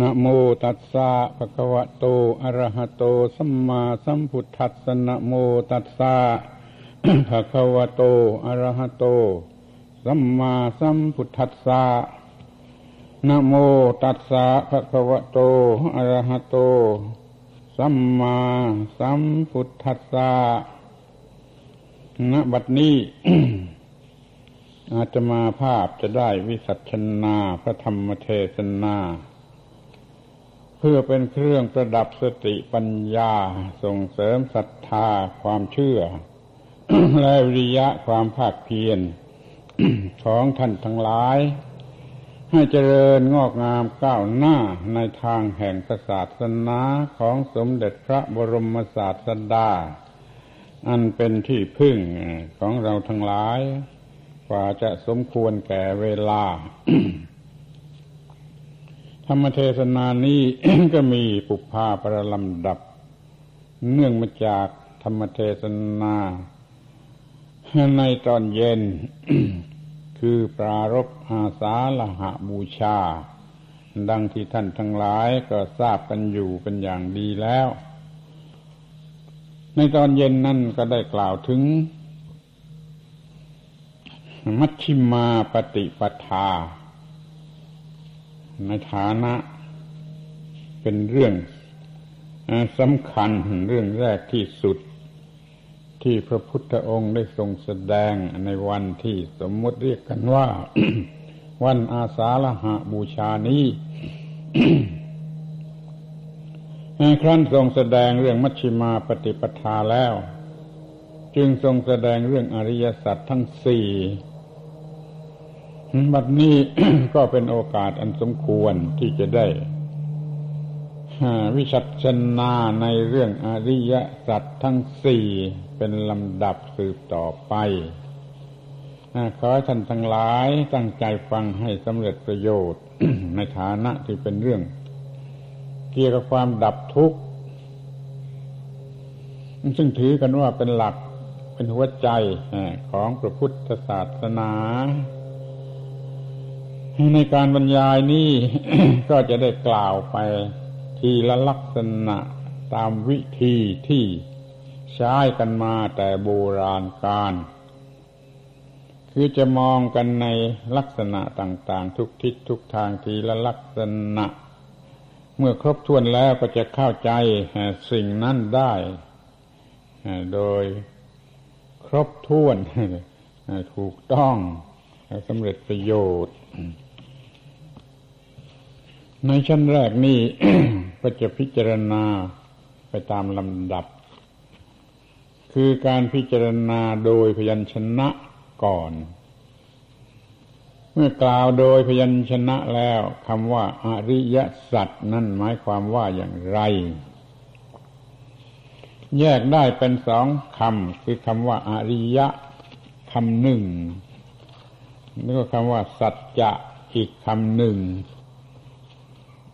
นะโมตัสสะภะคะวะโต อะระหะโต สัมมาสัมพุทธัสสะนะโมตัสสะภะคะวะโต อะระหะโต สัมมาสัมพุทธัสสะนะโมตัสสะภะคะวะโต อะระหะโต สัมมาสัมพุทธัสสะณบัดนี้อาจจะมาภาพจะได้วิสัชนาพระธรรมเทศนา เพื่อเป็นเครื่องประดับสติปัญญา ส่งเสริมศรัทธาความเชื่อ และวิริยะความภาคเพียรของท่านทั้งหลาย ให้เจริญงอกงามก้าวหน้าในทางแห่งศาสนาของสมเด็จพระบรมศาสดา อันเป็นที่พึ่งของเราทั้งหลายกว่าจะสมควรแก่เวลา ธรรมเทศนานี้ ก็มีปุพพาประลำดับ เนื่องมาจากธรรมเทศนา ในตอนเย็น คือปรารบอาสาลหะบูชา ดังที่ท่านทั้งหลายก็ทราบกันอยู่เป็นอย่างดีแล้ว ในตอนเย็นนั่นก็ได้กล่าวถึง มัชชิมาปฏิปทา ในฐานะ เป็นเรื่องสำคัญเรื่องแรกที่สุด ที่พระพุทธองค์ได้ทรงแสดงในวันที่สมมติเรียกกันว่า วันอาสาฬหะบูชานี้ครั้นทรงแสดงเรื่องมัชชิมาปฏิปทาแล้ว จึงทรงแสดงเรื่องอริยสัจทั้งสี่ บัดนี้ก็เป็นโอกาสอันสมควรที่จะได้วิชัชนาในเรื่องอริยสัจทั้งสี่เป็นลำดับสืบต่อไปขอท่านทั้งหลายตั้งใจฟังให้สำเร็จประโยชน์ ในฐานะที่เป็นเรื่อง เกี่ยวกับความดับทุกข์ ซึ่งถือกันว่าเป็นหลักเป็นหัวใจของพระพุทธศาสนา ในการบรรยายนี้ ก็จะได้กล่าวไปทีละลักษณะตามวิธีที่ใช้กันมาแต่โบราณการ คือจะมองกันในลักษณะต่างๆ ทุกทิศทุกทางทีละลักษณะ เมื่อครบถ้วนแล้วก็จะเข้าใจสิ่งนั้นได้โดยครบถ้วนถูกต้องสำเร็จประโยชน์ ในชั้นแรกนี่ก็จะพิจารณาไปตามลำดับ คือการพิจารณาโดยพยัญชนะก่อน เมื่อกล่าวโดยพยัญชนะแล้วคำว่าอริยสัจนั่นหมายความว่าอย่างไร แยกได้เป็นสองคำคือคำว่าอริยะคำหนึ่งแล้วก็คำว่าสัจจะอีกคำหนึ่ง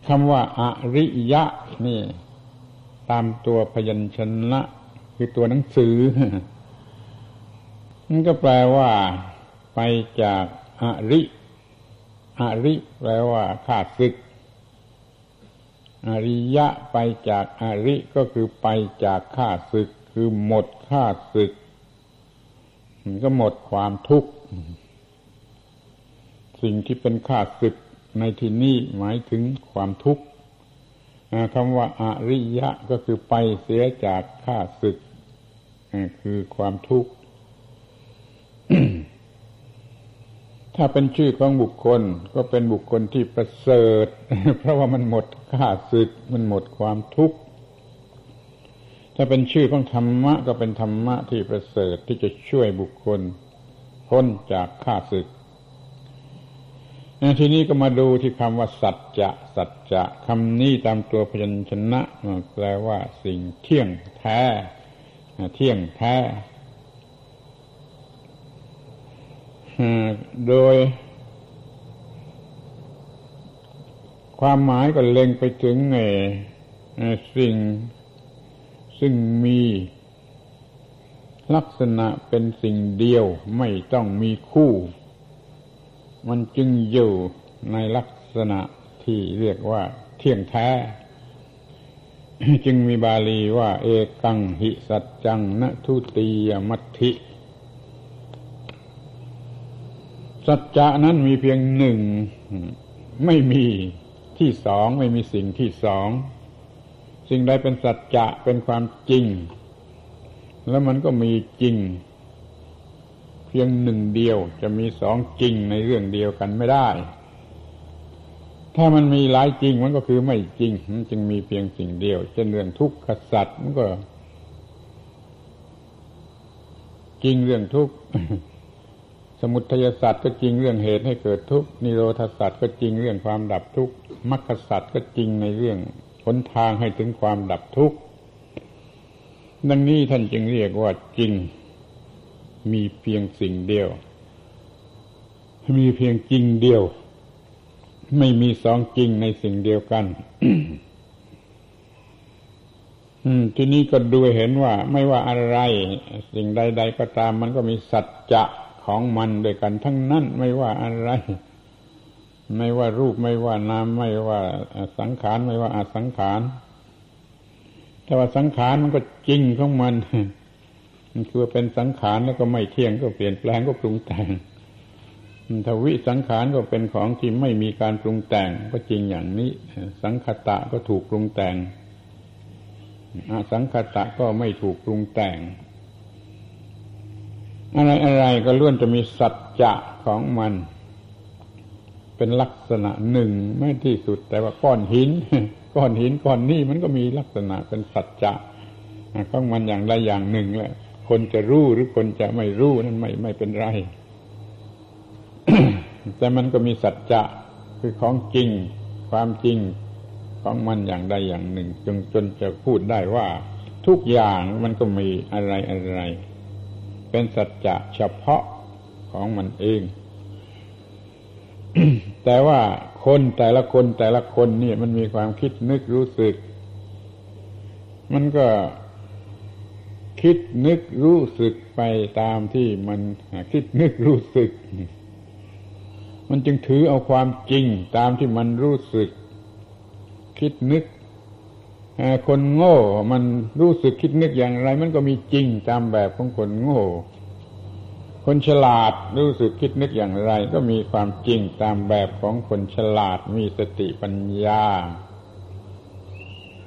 คำว่าอริยะ นี่ ตามตัวพยัญชนะ คือตัวหนังสือนั่นก็แปลว่า ไปจากอริอริแปลว่าข้าศึก อริยะไปจากอริก็คือไปจากข้าศึก คือหมดข้าศึก มันก็หมดความทุกข์ สิ่งที่เป็นข้าศึก ในที่นี้หมายถึงความทุกข์คำว่าอาริยะก็คือไปเสียจากข้าศึกคือความทุกข์ ถ้าเป็นชื่อของบุคคลก็เป็นบุคคลที่ประเสริฐ เพราะว่ามันหมดข้าศึก มันหมดความทุกข์ ถ้าเป็นชื่อของธรรมะ ก็เป็นธรรมะที่ประเสริฐที่จะช่วยบุคคลพ้นจากข้าศึก ทีนี้ก็มาดูที่คำว่า สัจจะสัจจะคำนี้ตามตัวพยัญชนะแปลว่าสิ่งเที่ยงแท้ เที่ยงแท้โดย ความหมายก็เล็งไปถึงสิ่ง ซึ่งมีลักษณะเป็นสิ่งเดียวไม่ต้องมีคู่ มันจึงอยู่ในลักษณะที่เรียกว่าเที่ยงแท้ จึงมีบาลีว่า เอกังหิสัจจังนะทุตียมัติสัจจะนั้นมีเพียงหนึ่ง ไม่มีที่สองไม่มีสิ่งที่สอง สิ่งใดเป็นสัจจะเป็นความจริง แล้วมันก็มีจริง พียงหนึ่งเดียวจะมีสองจริงในเรื่องเดียวกันไม่ได้ ถ้ามันมีหลายจริงมันก็คือไม่จริง มันจึงมีเพียงสิ่งเดียว เช่นเรื่องทุกข์สัตว์มันก็ จริงเรื่องทุกข์สมุทัยสัตว์ก็จริงเรื่องเหตุให้เกิดทุกข์นิโรธสัตว์ก็จริงเรื่องความดับทุกข์มรรคสัตว์ก็จริงในเรื่องหนทางให้ถึงความดับทุกข์ดังนี้ท่านจึงเรียกว่าจริง มีเพียงสิ่งเดียว มีเพียงจริงเดียว ไม่มีสองจริงในสิ่งเดียวกันทีนี้ก็ดูเห็นว่า ไม่ว่าอะไร สิ่งใด ๆ ก็ตาม มันก็มีสัจจะของมันด้วยกัน ทั้งนั้นไม่ว่าอะไร ไม่ว่ารูปไม่ว่านามไม่ว่าสังขารไม่ว่าอาสังขารแต่ว่าสังขารมันก็จริงของมัน มันคือเป็นสังขารแล้วก็ไม่เที่ยงก็เปลี่ยนแปลงก็ปรุงแต่งทวิสังขารก็เป็นของที่ไม่มีการปรุงแต่งก็จริงอย่างนี้ สังคตะก็ถูกปรุงแต่งอสังคตะก็ไม่ถูกปรุงแต่ง อะไรอะไรก็ล้วนจะมีสัจจะของมัน เป็นลักษณะหนึ่งไม่ที่สุด แต่ว่าก้อนหินก้อนหินก้อนนี้มันก็มีลักษณะเป็นสัจจะของมันอย่างใดอย่างหนึ่งแหละ คนจะรู้หรือคนจะไม่รู้นั่นไม่ไม่เป็นไร แต่มันก็มีสัจจะคือของจริง ความจริงของมันอย่างใดอย่างหนึ่ง จนจนจะพูดได้ว่า ทุกอย่างมันก็มีอะไรอะไร เป็นสัจจะเฉพาะของมันเอง แต่ว่าคนแต่ละคนแต่ละคนนี่มันมีความคิดนึกรู้สึก มันก็ คิดนึกรู้สึกไปตามที่มันคิดนึกรู้สึก มันจึงถือเอาความจริงตามที่มันรู้สึก คิดนึกคนโง่ มันรู้สึกคิดนึกอย่างไร มันก็มีจริงตามแบบของคนโง่ คนฉลาดรู้สึกคิดนึกอย่างไร ก็มีความจริงตามแบบของคนฉลาดมีสติปัญญา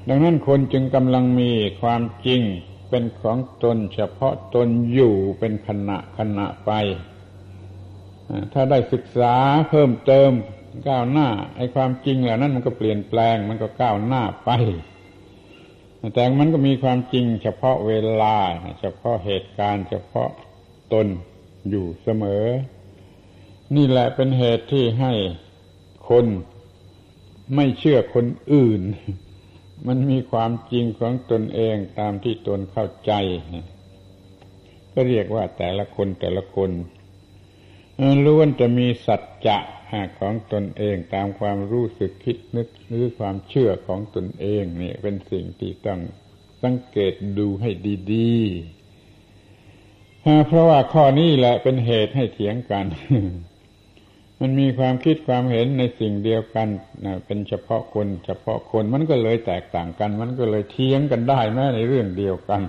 ดังนั้นคนจึงกำลังมีความจริง เป็นของตนเฉพาะตนอยู่เป็นขณะขณะไป ถ้าได้ศึกษาเพิ่มเติมก้าวหน้า ไอ้ความจริงเหล่านั้นมันก็เปลี่ยนแปลง มันก็ก้าวหน้าไป แต่มันก็มีความจริงเฉพาะเวลา เฉพาะเหตุการณ์ เฉพาะตนอยู่เสมอ นี่แหละเป็นเหตุที่ให้คนไม่เชื่อคนอื่น มันมีความจริงของตนเองตามที่ตนเข้าใจ ก็เรียกว่าแต่ละคนแต่ละคนล้วนจะมีสัจจะของตนเองตามความรู้สึกคิดนึกหรือความเชื่อของตนเองนี่เป็นสิ่งที่ต้องสังเกตดูให้ดีๆเพราะว่าข้อนี้แหละเป็นเหตุให้เถียงกัน มันมีความคิดความเห็นในสิ่งเดียวกันเป็นเฉพาะคน เฉพาะคนมันก็เลยแตกต่างกัน มันก็เลยเถียงกันได้แม้ในเรื่องเดียวกัน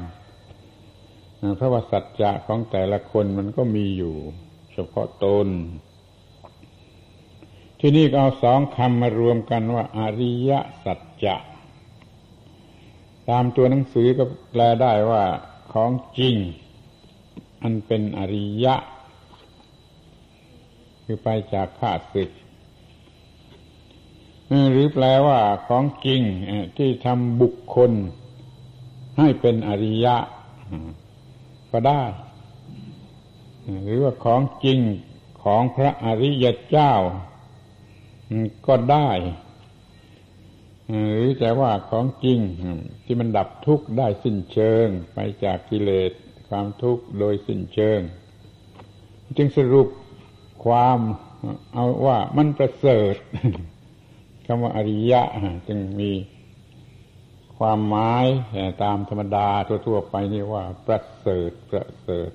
เพราะว่าสัจจะของแต่ละคนมันก็มีอยู่ เฉพาะตน ที่นี่เอาสองคำมารวมกันว่า อริยสัจจะ ตามตัวหนังสือก็แปลได้ว่าของจริง อันเป็นอริยะ คือไปจากข้าศึก หรือแปลว่าของจริงที่ทำบุคคล ให้เป็นอริยะ ก็ได้ หรือว่าของจริงของพระอริยเจ้า ก็ได้หรือแต่ว่าของจริงที่มันดับทุกข์ได้สิ้นเชิง ไปจากกิเลสความทุกข์โดยสิ้นเชิง จึงสรุป ความเอาว่ามันประเสริฐคำว่าอริยะจึงมีความหมายตามธรรมดาทั่วๆไปนี่ว่า ประเสริฐประเสริฐ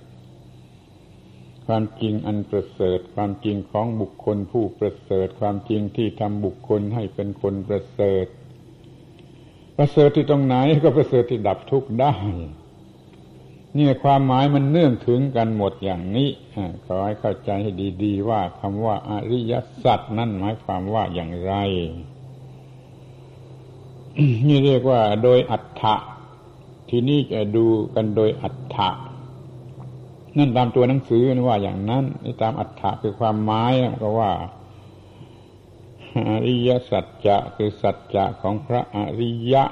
ความจริงอันประเสริฐ ความจริงของบุคคลผู้ประเสริฐ ความจริงที่ทำบุคคลให้เป็นคนประเสริฐ ประเสริฐที่ตรงไหนก็ประเสริฐที่ดับทุกข์ได้ นี่ความหมายมันเนื่องถึงกันหมดอย่างนี้ขอให้เข้าใจให้ดีๆว่าคำว่าอริยสัจนั่นหมายความว่าอย่างไรนี่เรียกว่าโดยอัฏฐะทีนี้จะดูกันโดยอัฏฐะนั่นตามตัวหนังสือว่าอย่างนั้นนี่ตามอัฏฐะคือความหมายก็ว่าอริยสัจจะคือสัจจะของพระอริยะ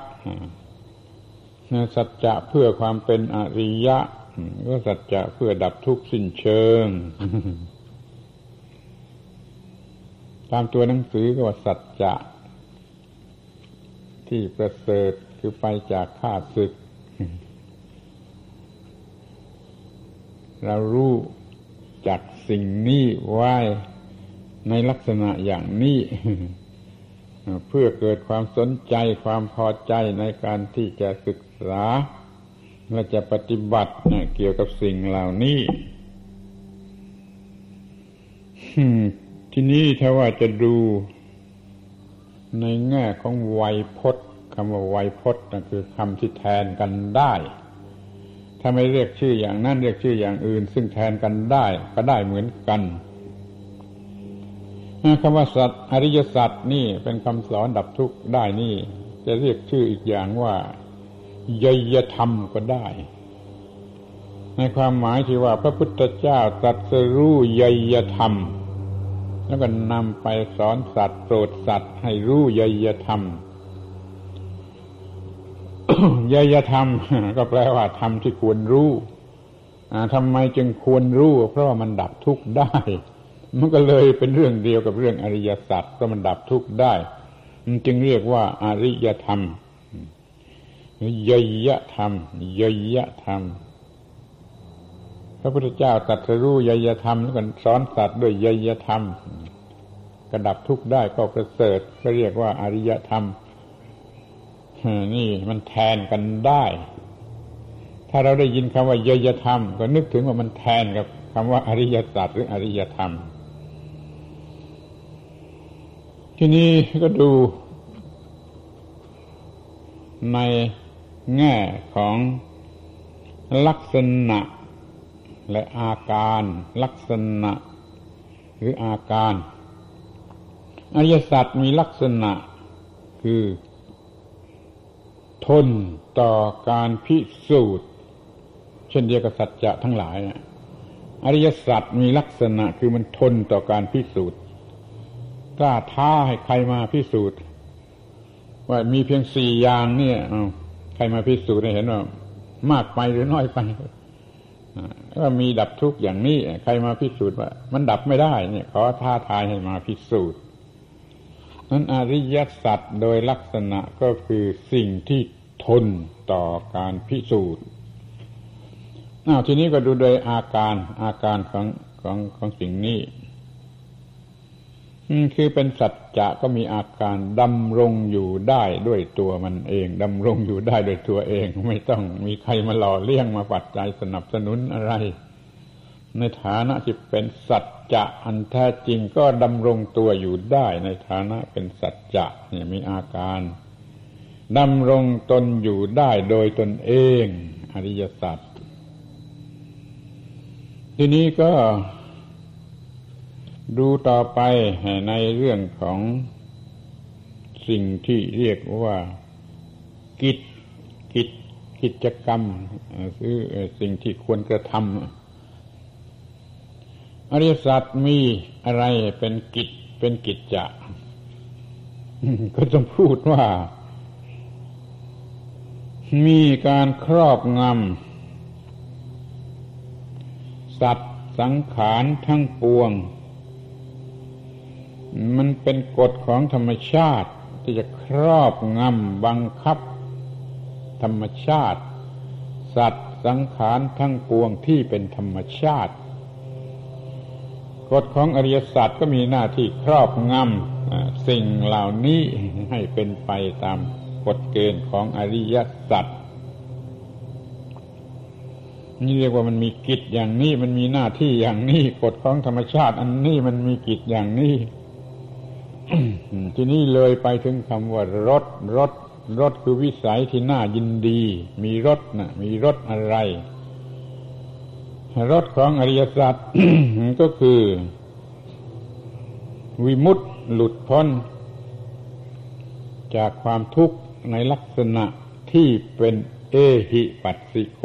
สัจจะเพื่อความเป็นอริยะ ก็สัจจะเพื่อดับทุกข์สิ้นเชิง ตามตัวหนังสือก็ว่าสัจจะ ที่ประเสริฐคือไปจากข้าศึก เรารู้จากสิ่งนี้ไว้ในลักษณะอย่างนี้เพื่อเกิดความสนใจความพอใจในการที่จะศึก ษา และจะปฏิบัติเกี่ยวกับสิ่งเหล่านี้ที่นี้ถ้าว่าจะดูในแง่ของไวยพจน์คำว่าไวยพจน์คือคำที่แทนกันได้ ถ้าไม่เรียกชื่ออย่างนั้นเรียกชื่ออย่างอื่น ซึ่งแทนกันได้ก็ได้เหมือนกันคำว่าสัตว์อริยสัตว์นี่เป็นคำสอนดับทุกข์ได้นี่ จะเรียกชื่ออีกอย่างว่า ยยธรรมก็ได้ ในความหมายที่ว่าพระพุทธเจ้าตรัสรู้ยยธรรม แล้วก็นำไปสอนสัตว์โปรดสัตว์ให้รู้ยยธรรมยยธรรม ก็แปลว่าธรรมที่ควรรู้ทำไมจึงควรรู้ เพราะว่ามันดับทุกข์ได้ มันก็เลยเป็นเรื่องเดียวกับเรื่องอริยสัจเพราะมันดับทุกข์ได้ มันจึงเรียกว่าอริยธรรม ยยะธรรมยยะธรรม พระพุทธเจ้าตรัสรู้ยยธรรมแล้วก็สอนสัตว์ด้วยยยธรรมกระดับทุกข์ได้ก็ประเสริฐก็เรียกว่าอริยธรรมนี่มันแทนกันได้ ถ้าเราได้ยินคำว่ายยธรรม ก็นึกถึงว่ามันแทนกับคำว่าอริยสัจหรืออริยธรรม ทีนี้ก็ดูใน แง่ของลักษณะและอาการ ลักษณะ หรืออาการอริยสัจมีลักษณะคือ ทนต่อการพิสูจน์ เช่นเดียวกับสัจจะทั้งหลาย อริยสัจมีลักษณะคือมันทนต่อการพิสูจน์กล้าท้าให้ใครมาพิสูจน์ว่ามีเพียงสี่อย่างเนี่ย รมาพิสูจน์ให้เห็นว่ามากไปหรือน้อยไปว่ามีดับทุกข์อย่างนี้ ใครมาพิสูจน์ว่า มันดับไม่ได้เนี่ยขอท้าทายให้มาพิสูจน์นั้นอริยสัจโดยลักษณะก็คือสิ่งที่ทนต่อการพิสูจน์อ้าวทีนี้ก็ดูโดยอาการอาการของของของสิ่งนี้ คือเป็นสัจจะก็มีอาการดำรงอยู่ได้ด้วยตัวมันเองดำรงอยู่ได้ด้วยตัวเอง ไม่ต้องมีใครมาหล่อเลี้ยงมาปัจจัยสนับสนุนอะไร ในฐานะที่เป็นสัจจะอันแท้จริงก็ดำรงตัวอยู่ได้ในฐานะเป็นสัจจะเนี่ยมีอาการดำรงตนอยู่ได้โดยตนเอง อริยสัจทีนี้ก็ ดูต่อไปในเรื่องของสิ่งที่เรียกว่ากิจกิจกิจกรรมคือสิ่งที่ควรกระทำอริยสัจมีอะไรเป็นกิจเป็นกิจจะก็ต้องพูดว่า มีการครอบงำสัตว์สังขารทั้งปวง มันเป็นกฎของธรรมชาติ ที่จะครอบงำบังคับ ธรรมชาติ สัตว์สังขารทั้งปวงที่เป็นธรรมชาติ กฎของอริยสัจก็มีหน้าที่ครอบงำสิ่งเหล่านี้ให้เป็นไปตามกฎเกณฑ์ของอริยสัจนี่เรียกว่ามันมีกิจอย่างนี้มันมีหน้าที่อย่างนี้กฎของธรรมชาติ อันนี้มันมีกิจอย่างนี้ ทีนี้เลยไปถึงคำว่ารถรถรสคือวิสัยที่น่ายินดี มีรสนะมีรสอะไรรสของอริยสัจก็คือ วิมุตติหลุดพ้น จากความทุกข์ในลักษณะที่เป็นเอหิปัสสิโก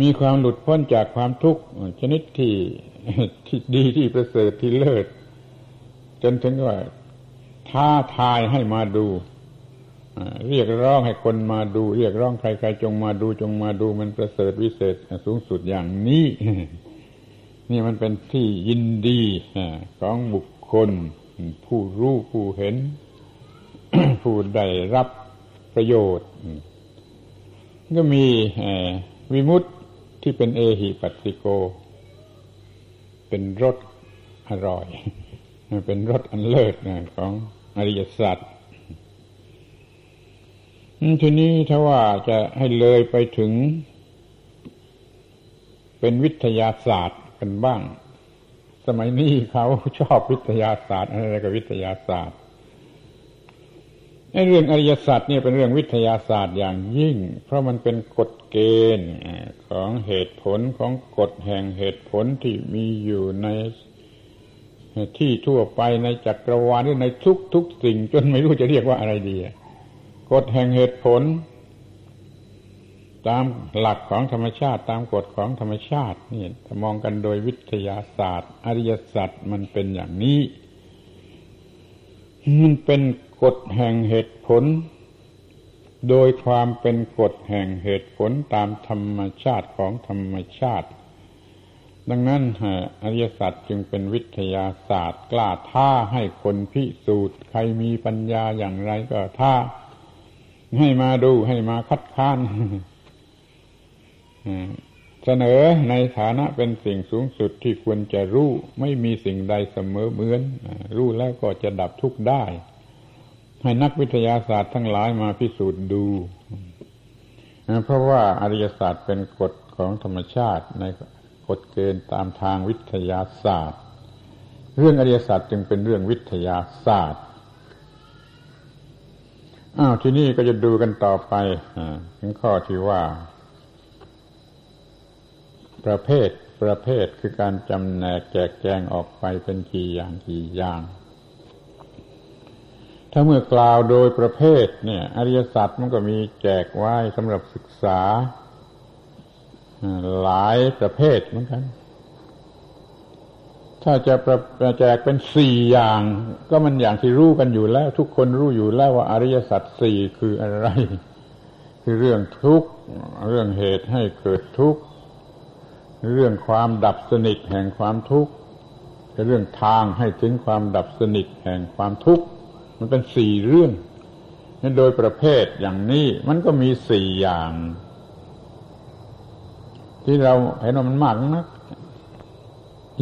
มีความหลุดพ้นจากความทุกข์ชนิดที่ที่ดีที่ประเสริฐที่เลิศ นถึงว่าท้าทายให้มาดูเรียกร้องให้คนมาดู เรียกร้องใครๆจงมาดูจงมาดูมันประเสริฐวิเศษสูงสุดอย่างนี้ นี่มันเป็นที่ยินดีของบุคคล ผู้รู้ผู้เห็น ผู้ได้รับประโยชน์ ก็มีวิมุตที่เป็นเอหิปัสสิโก เป็นรสอร่อย เป็นรสอันเลิศของอริยสัจทีนี้ถ้าว่าจะให้เลยไปถึง เป็นวิทยาศาสตร์กันบ้าง สมัยนี้เขาชอบวิทยาศาสตร์อะไรกับวิทยาศาสตร์เรื่องอริยสัจเนี่ยเป็นเรื่องวิทยาศาสตร์อย่างยิ่ง เพราะมันเป็นกฎเกณฑ์ของเหตุผลของกฎแห่งเหตุผลที่มีอยู่ใน ที่ทั่วไปในจักรวาลหรือในทุกทุกสิ่ง จนไม่รู้จะเรียกว่าอะไรดีกฎแห่งเหตุผล ตามหลักของธรรมชาติ ตามกฎของธรรมชาตินี่ถ้ามองกันโดยวิทยาศาสตร์ อริยศาสัจมันเป็นอย่างนี้ มันเป็นกฎแห่งเหตุผล โดยความเป็นกฎแห่งเหตุผลตามธรรมชาติของธรรมชาติ ดังนั้นอริยสัจจึงเป็นวิทยาศาสตร์ กล้าท้าให้คนพิสูจน์ ใครมีปัญญาอย่างไรก็ท้า ให้มาดูให้มาคัดค้านเสนอในฐานะเป็นสิ่งสูงสุดที่ควรจะรู้ ไม่มีสิ่งใดเสมอเหมือน รู้แล้วก็จะดับทุกข์ได้ ให้นักวิทยาศาสตร์ทั้งหลายมาพิสูจน์ดูเพราะว่าอริยศาสตร์เป็นกฎของธรรมชาติใน กฎเกณฑ์ตามทางวิทยาศาสตร์ เรื่องอริยศาสตร์จึงเป็นเรื่องวิทยาศาสตร์อ้าวที่นี่ก็จะดูกันต่อไปถึงข้อที่ว่า ประเภทประเภทคือการจำแนกแจกแจงออกไปเป็นกี่อย่างกี่อย่างถ้าเมื่อกล่าวโดยประเภทเนี่ย อริยสัจมันก็มีแจกไว้สำหรับศึกษา หลายประเภทเหมือนกัน ถ้าจะประแจกเป็นสี่อย่าง ก็มันอย่างที่รู้กันอยู่แล้ว ทุกคนรู้อยู่แล้วว่าอริยสัจสี่คืออะไร คือเรื่องทุกข์เรื่องเหตุให้เกิดทุกข์เรื่องความดับสนิทแห่งความทุกข์เรื่องทางให้ถึงความดับสนิทแห่งความทุกข์มันเป็นสี่เรื่องโดยประเภทอย่างนี้มันก็มีสี่อย่าง ที่เราเห็นว่ามันมากนัก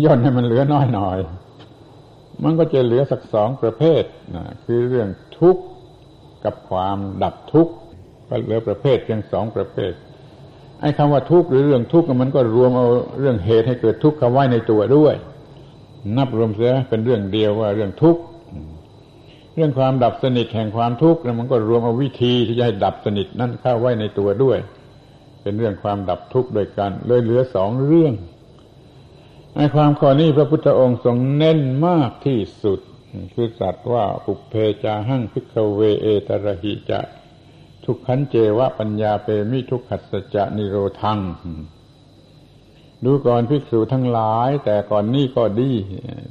ย่นให้มันเหลือน้อยหน่อย มันก็จะเหลือสักสองประเภทนะคือเรื่องทุกข์กับความดับทุกข์ก็เหลือประเภทเพียงสองประเภทไอ้คำว่าทุกข์หรือเรื่องทุกข์มันก็รวมเอาเรื่องเหตุให้เกิดทุกข์เข้าไว้ในตัวด้วย นับรวมเสียเป็นเรื่องเดียวว่าเรื่องทุกข์เรื่องความดับสนิทแห่งความทุกข์มันก็รวมเอาวิธีที่จะให้ดับสนิทนั่นเข้าไว้ในตัวด้วย เป็นเรื่องความดับทุกข์ด้วยกัน เลยเหลือสองเรื่องในความข้อนี้พระพุทธองค์ทรงเน้นมากที่สุด คือสัตว์ว่าปุเพจาหั่งพิกเวเอตระหิจะ ทุกขันเจวะปัญญาเปมิทุกขัสจะนิโรธัง ดูก่อนภิกษุทั้งหลาย แต่ก่อนนี้ก็ดี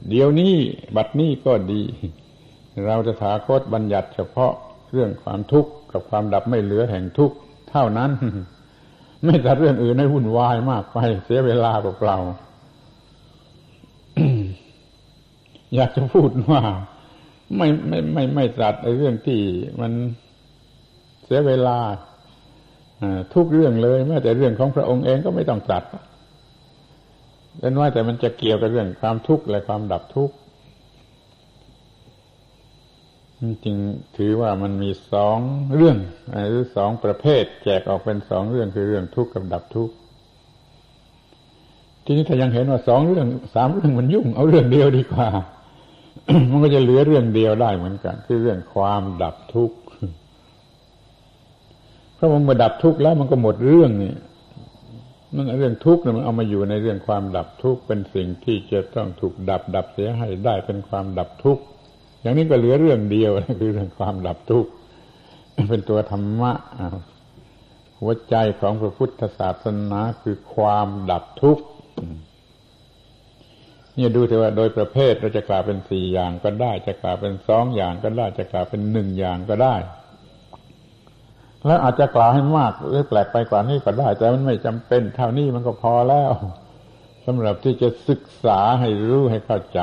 เดี๋ยวนี้บัดนี้ก็ดี เราจะถาคตบัญญัติเฉพาะเรื่องความทุกข์กับความดับไม่เหลือแห่งทุกข์เท่านั้น ไม่แต่เรื่องอื่นให้วุ่นวายมากไป เสียเวลาเปล่าอยากจะพูดว่า ไม่ไม่ไม่ไม่ตรัสในเรื่องที่มันเสียเวลาทุกเรื่องเลยแม้แต่เรื่องของพระองค์เองก็ไม่ต้องตรัสเป็นว่าแต่มันจะเกี่ยวกับเรื่องความทุกข์และความดับทุกข์ จริงถือว่ามันมีสองเรื่องหรือสองประเภท แจกออกเป็นสองเรื่องคือเรื่องทุกข์กับดับทุกข์ทีนี้ถ้ายังเห็นว่าสองเรื่องสามเรื่องมันยุ่ง เอาเรื่องเดียวดีกว่า มันก็จะเหลือเรื่องเดียวได้เหมือนกัน คือเรื่องความดับทุกข์เพราะมันมาดับทุกข์แล้วมันก็หมดเรื่องนี่มันเรื่องทุกข์เนี่ยมันเอามาอยู่ในเรื่องความดับทุกข์เป็นสิ่งที่จะต้องถูกดับดับเสียให้ได้เป็นความดับทุกข์ อย่างนี้ก็เหลือเรื่องเดียวคือเรื่องความดับทุกข์เป็นตัวธรรมะหัวใจของพระพุทธศาสนาคือความดับทุกข์นี่ดูเถอะว่าโดยประเภทเราจะกล่าวเป็นสี่อย่างก็ได้ จะกล่าวเป็นสองอย่างก็ได้ จะกล่าวเป็นหนึ่งอย่างก็ได้ แล้วอาจจะกล่าวให้มากหรือแปลกไปกว่านี้ก็ได้ แต่มันไม่จำเป็น เท่านี้มันก็พอแล้วสำหรับที่จะศึกษาให้รู้ให้เข้าใจ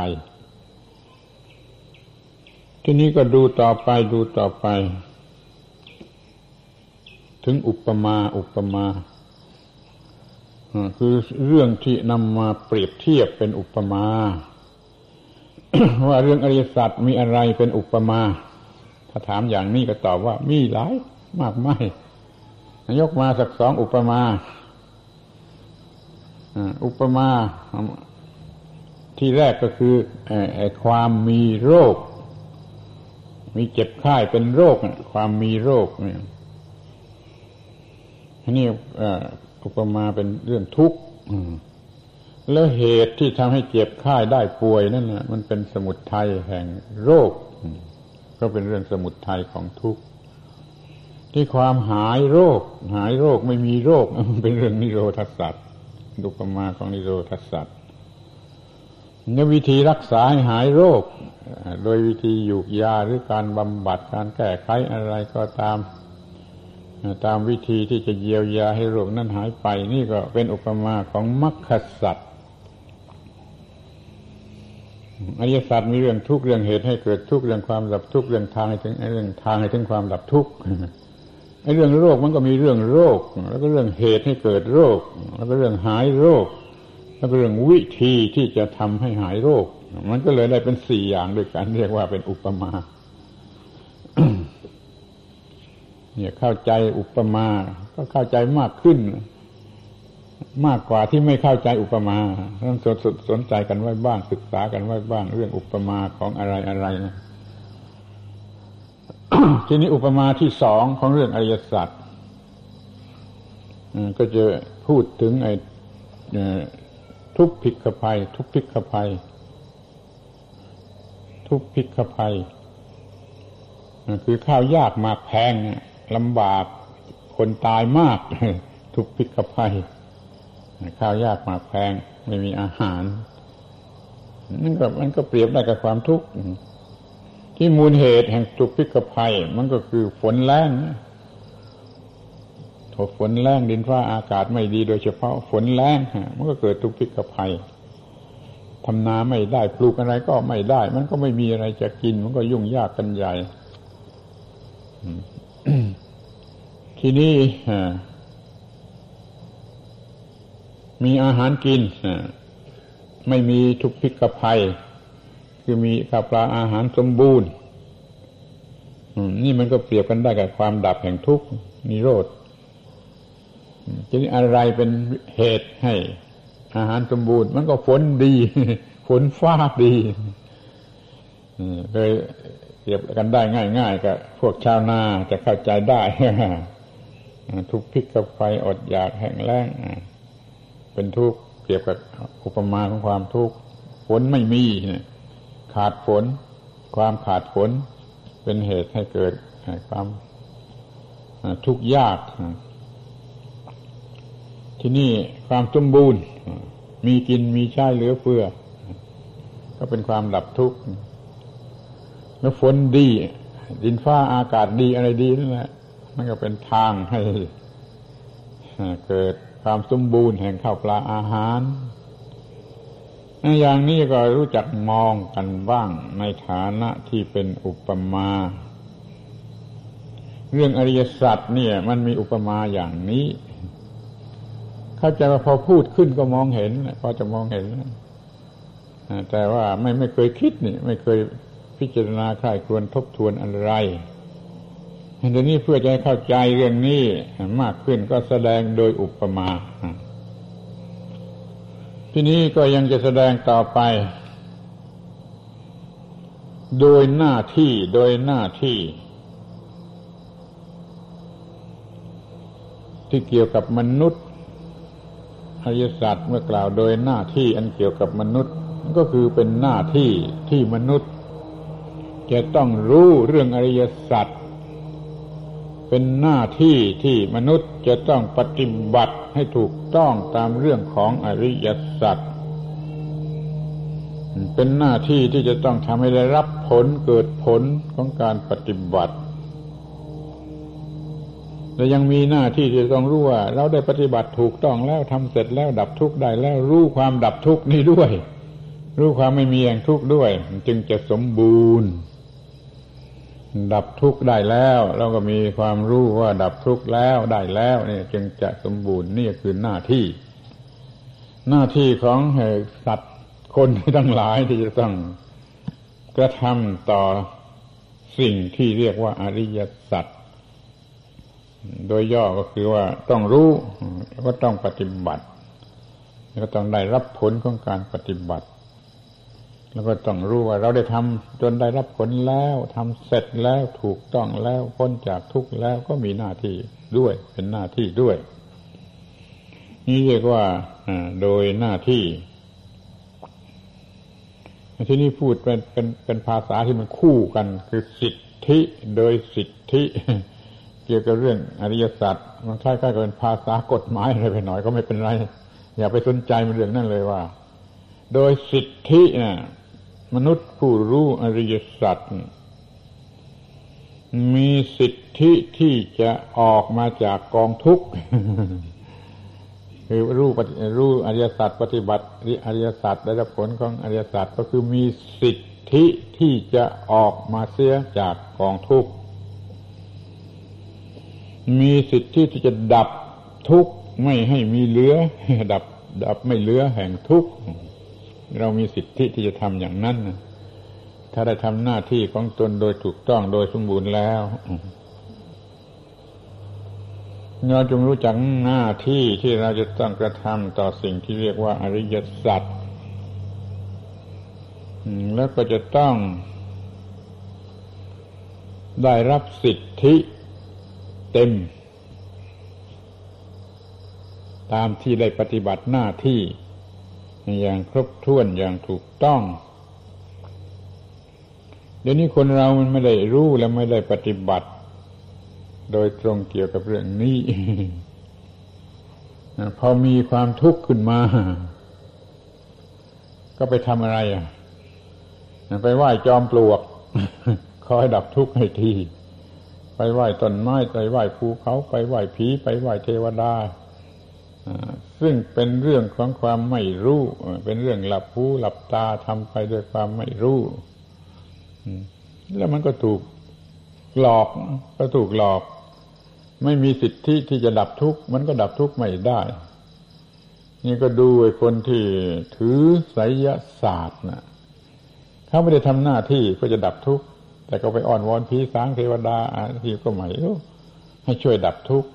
ทีนี้ก็ดูต่อไปดูต่อไป ถึงอุปมาอุปมาคือเรื่องที่นำมาเปรียบเทียบเป็นอุปมา ว่าเรื่องอริยสัจมีอะไรเป็นอุปมา ถ้าถามอย่างนี้ก็ตอบว่ามีหลายมากไม่ยกมาสักสองอุปมาอุปมาที่แรกก็คือความมีโรค มีเจ็บไข้เป็นโรค ความมีโรคเนี่ยนี่อุปมาเป็นเรื่องทุกข์แล้วเหตุที่ทำให้เจ็บไข้ได้ป่วยนั่นนะมันเป็นสมุดไทยแห่งโรค ก็เป็นเรื่องสมุดไทยของทุกข์ที่ความหายโรค หายโรคไม่มีโรค มันเป็นเรื่องนิโรธสัตว์อุปมาของนิโรธสัตว์ นี่วิธีรักษาให้หายโรค โดยวิธีหยูกยาหรือการบำบัดการแก้ไขอะไรก็ตาม ตามวิธีที่จะเยียวยาให้โรคนั้นหายไป นี่ก็เป็นอุปมาของมรรคสัตว์อริยสัจมีเรื่องทุกเรื่องเหตุให้เกิดทุกเรื่องความดับทุกเรื่องทางให้ถึงเรื่องทางให้ถึงความดับทุกไอ้เรื่องโรคมันก็มีเรื่องโรค แล้วก็เรื่องเหตุให้เกิดโรค แล้วก็เรื่องหายโรค เรื่องวิธีที่จะทำให้หายโรค มันก็เลยได้เป็นสี่อย่างด้วยกันเรียกว่าเป็นอุปมาเนี่ยเข้าใจอุปมา ก็เข้าใจมากขึ้น มากกว่าที่ไม่เข้าใจอุปมาต้องสนสนใจกันไว้บ้างศึกษากันไว้บ้าง เรื่องอุปมาของอะไรอะไรนะทีนี้อุปมาที่สองของเรื่องอริยสัจก็จะพูดถึงไอ้ ทุกพิกภัย ทุกพิกภัย ทุกพิกภัย คือข้าวยากมากแพงลำบากคนตายมาก ทุกพิกภัย ข้าวยากมากแพงไม่มีอาหารนั่นก็มันก็เปรียบได้กับความทุกข์ที่มูลเหตุแห่งทุกพิกภัย มันก็คือฝนแรงถ้าฝนแรงดินฟ้าอากาศไม่ดีโดยเฉพาะฝนแรงมันก็เกิดทุกพิกภัยทำนาไม่ได้ปลูกอะไรก็ไม่ได้ มันก็ไม่มีอะไรจะกิน มันก็ยุ่งยากกันใหญ่ทีนี้มีอาหารกินไม่มีทุกพิกภัย คือมีข้าวปลาอาหารสมบูรณ์นี่มันก็เปรียบกันได้กับความดับแห่งทุกข์นิโรธ ทีนี้อะไรเป็นเหตุให้ อาหารสมบูรณ์ มันก็ฝนดีฝนฟ้าดีเลยเปรียบกันได้ง่ายๆกับพวกชาวนาจะเข้าใจได้ทุกพิกกับไฟอดอยากแห้งแล้งเป็นทุกข์เปรียบกับอุปมาของความทุกข์ฝนไม่มีขาดฝน ความขาดฝนเป็นเหตุให้เกิดความทุกข์ยาก ที่นี่ความสมบูรณ์ มีกินมีใช้เหลือเฟือ ก็เป็นความดับทุกข์แล้วฝนดี ดินฟ้าอากาศดีอะไรดีนั่นแหละมันก็เป็นทางให้เกิดความสมบูรณ์แห่งข้าวปลาอาหาร อย่างนี้ก็รู้จักมองกันบ้างในฐานะที่เป็นอุปมา เรื่องอริยสัจเนี่ย มันมีอุปมาอย่างนี้ เข้าใจว่าพอพูดขึ้นก็มองเห็นพอจะมองเห็นแต่ว่าไม่ไม่เคยคิดนี่ ไม่เคยพิจารณาใครควรทบทวนอะไรเดี๋ยวนี้เพื่อจะให้เข้าใจเรื่องนี้มากขึ้นก็แสดงโดยอุปมา ทีนี้ก็ยังจะแสดงต่อไป โดยหน้าที่โดยหน้าที่ ที่เกี่ยวกับมนุษย์ อริยสัจเมื่อกล่าวโดยหน้าที่อันเกี่ยวกับมนุษย์ก็คือเป็นหน้าที่ที่มนุษย์ จะต้องรู้เรื่องอริยสัจเป็นหน้าที่ที่มนุษย์จะต้องปฏิบัติให้ถูกต้องตามเรื่องของอริยสัจเป็นหน้าที่ที่จะต้องทำให้ได้รับผลเกิดผลของการปฏิบัติ และยังมีหน้าที่ที่ต้องรู้ว่า เราได้ปฏิบัติถูกต้องแล้วทำเสร็จแล้วดับทุกข์ได้แล้วรู้ความดับทุกข์นี่ด้วย รู้ความไม่มีแห่งทุกข์ด้วย จึงจะสมบูรณ์ ดับทุกข์ได้แล้วเราก็มีความรู้ว่าดับทุกข์แล้วได้แล้วนี่จึงจะสมบูรณ์นี่คือหน้าที่ หน้าที่ของสัตว์คนทั้งหลายที่จะต้องกระทำต่อสิ่งที่เรียกว่าอริยสัจ โดยย่อก็คือว่าต้องรู้แล้วก็ต้องปฏิบัติแล้วก็ต้องได้รับผลของการปฏิบัติ แล้วก็ต้องรู้ว่าเราได้ทำจนได้รับผลแล้วทำเสร็จแล้วถูกต้องแล้วพ้นจากทุกข์แล้วก็มีหน้าที่ด้วย เป็นหน้าที่ด้วย นี่เรียกว่าโดยหน้าที่ที่นี่พูดเป็นเป็นเป็นภาษาที่มันคู่กัน คือสิทธิโดยสิทธิ กี่ยวกับเรื่องอริยสัจมันคล้ายๆกับเป็นภาษากฎหมายอะไรไปหน่อยก็ไม่เป็นไร อย่าไปสนใจมันเรื่องนั้นเลยว่า โดยสิทธินะมนุษย์ผู้รู้อริยสัจมีสิทธิที่จะออกมาจากกองทุกข์คือรู้รู้อริยสัจปฏิบัติอริยสัจได้รับผลของอริยสัจก็คือมีสิทธิที่จะออกมาเสียจากกองทุกข์ มีสิทธิที่จะดับทุกข์ไม่ให้มีเหลือ ดับ ดับไม่เหลือแห่งทุกข์เรามีสิทธิที่จะทำอย่างนั้นถ้าได้ทำหน้าที่ของตนโดยถูกต้องโดยสมบูรณ์แล้วเราจงรู้จักหน้าที่ที่เราจะต้องกระทำต่อสิ่งที่เรียกว่าอริยสัจแล้วก็จะต้องได้รับสิทธิ เต็ม ตามที่ได้ปฏิบัติหน้าที่ อย่างครบถ้วนอย่างถูกต้อง เดี๋ยวนี้คนเรามันไม่ได้รู้และไม่ได้ปฏิบัติ โดยตรงเกี่ยวกับเรื่องนี้พอมีความทุกข์ขึ้นมา ก็ไปทำอะไรอะไปไหว้จอมปลวก คอยดับทุกข์ให้ที ไปไหว้ต้นไม้ไปไหว้ภูเขาไปไหว้ผีไปไหว้เทวดาซึ่งเป็นเรื่องของความไม่รู้ เป็นเรื่องหลับหูหลับตาทำไปด้วยความไม่รู้แล้วมันก็ถูกหลอก ก็ถูกหลอก ไม่มีสิทธิที่จะดับทุกข์มันก็ดับทุกข์ไม่ได้ นี่ก็ดูไอ้คนที่ถือไสยศาสตร์นะเขาไม่ได้ทำหน้าที่เพื่อจะดับทุกข์ แต่ก็ไปอ่อนวอนผีสางเทวดาอาทีก็ไม่ให้ช่วยดับทุกข์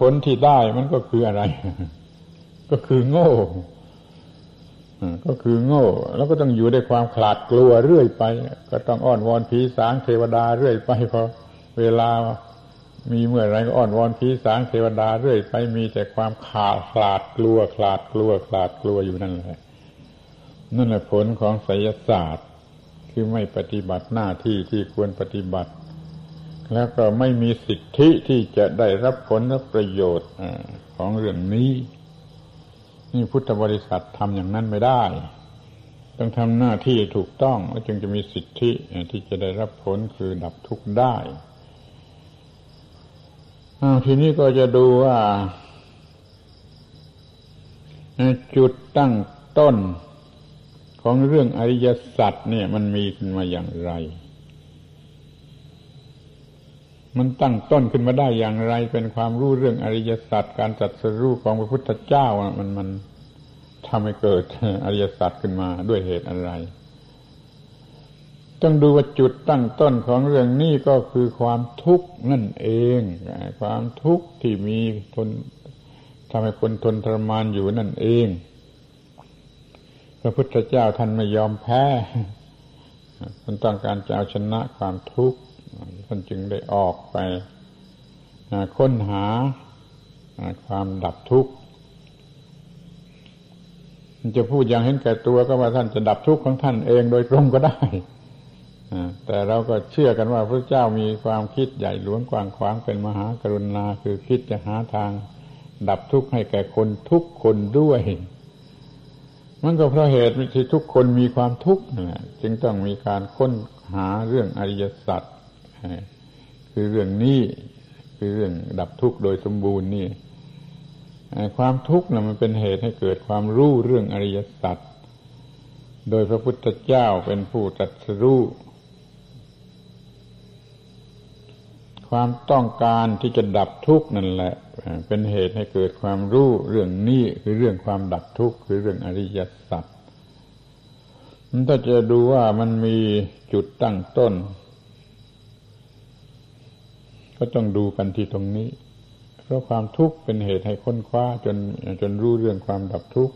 ผลที่ได้มันก็คืออะไร ก็คือโง่ก็คือโง่ แล้วก็ต้องอยู่ในความขลาดกลัวเรื่อยไป ก็ต้องอ้อนวอนผีสางเทวดาเรื่อยไปพอเวลามีเมื่อไรก็อ้อนวอนผีสางเทวดาเรื่อยไป มีแต่ความขาดขลาดกลัวขลาดกลัวขลาดกลัวอยู่นั่นแหละนั่นแหละผลของไสยศาสตร์ คือไม่ปฏิบัติหน้าที่ที่ควรปฏิบัติ แล้วก็ไม่มีสิทธิที่จะได้รับผลและประโยชน์ของเรื่องนี้ นี่พุทธบริษัททำอย่างนั้นไม่ได้ ต้องทำหน้าที่ถูกต้อง แล้วจึงจะมีสิทธิที่จะได้รับผลคือดับทุกข์ได้ทีนี้ก็จะดูว่า จุดตั้งต้น ของเรื่องอริยสัจเนี่ยมันมีขึ้นมาอย่างไร มันตั้งต้นขึ้นมาได้อย่างไร เป็นความรู้เรื่องอริยสัจการจัดสรู้ของพระพุทธเจ้ามันมันทำให้เกิดอริยสัจขึ้นมาด้วยเหตุอะไร ต้องดูว่าจุดตั้งต้นของเรื่องนี้ก็คือความทุกข์นั่นเอง ความทุกข์ที่มีทนทำให้คนทนทรมานอยู่นั่นเอง ระพุทธเจ้าท่านไม่ยอมแพ้ท่านต้องการจะเอาชนะความทุกข์ท่านจึงได้ออกไปค้นหาความดับทุกข์จะพูดอย่างเห็นแก่ตัวก็ว่าท่านจะดับทุกข์ของท่านเองโดยตรงก็ได้แต่เราก็เชื่อกันว่าพระเจ้ามีความคิดใหญ่หลวงกว้างขวางเป็นมหากรุณาคือคิดจะหาทางดับทุกข์ให้แก่คนทุกคนด้วย มันก็เพราะเหตุที่ทุกคนมีความทุกข์นะจึงต้องมีการค้นหาเรื่องอริยสัจคือเรื่องนี้คือเรื่องดับทุกข์โดยสมบูรณ์นี่ความทุกข์นะมันเป็นเหตุให้เกิดความรู้เรื่องอริยสัจโดยพระพุทธเจ้าเป็นผู้ตรัสรู้ ความต้องการที่จะดับทุกข์นั่นแหละ เป็นเหตุให้เกิดความรู้เรื่องนี้คือเรื่องความดับทุกข์คือเรื่องอริยสัจถ้าจะดูว่ามันมีจุดตั้งต้น ก็ต้องดูกันที่ตรงนี้ เพราะความทุกข์เป็นเหตุให้ค้นคว้าจนจนรู้เรื่องความดับทุกข์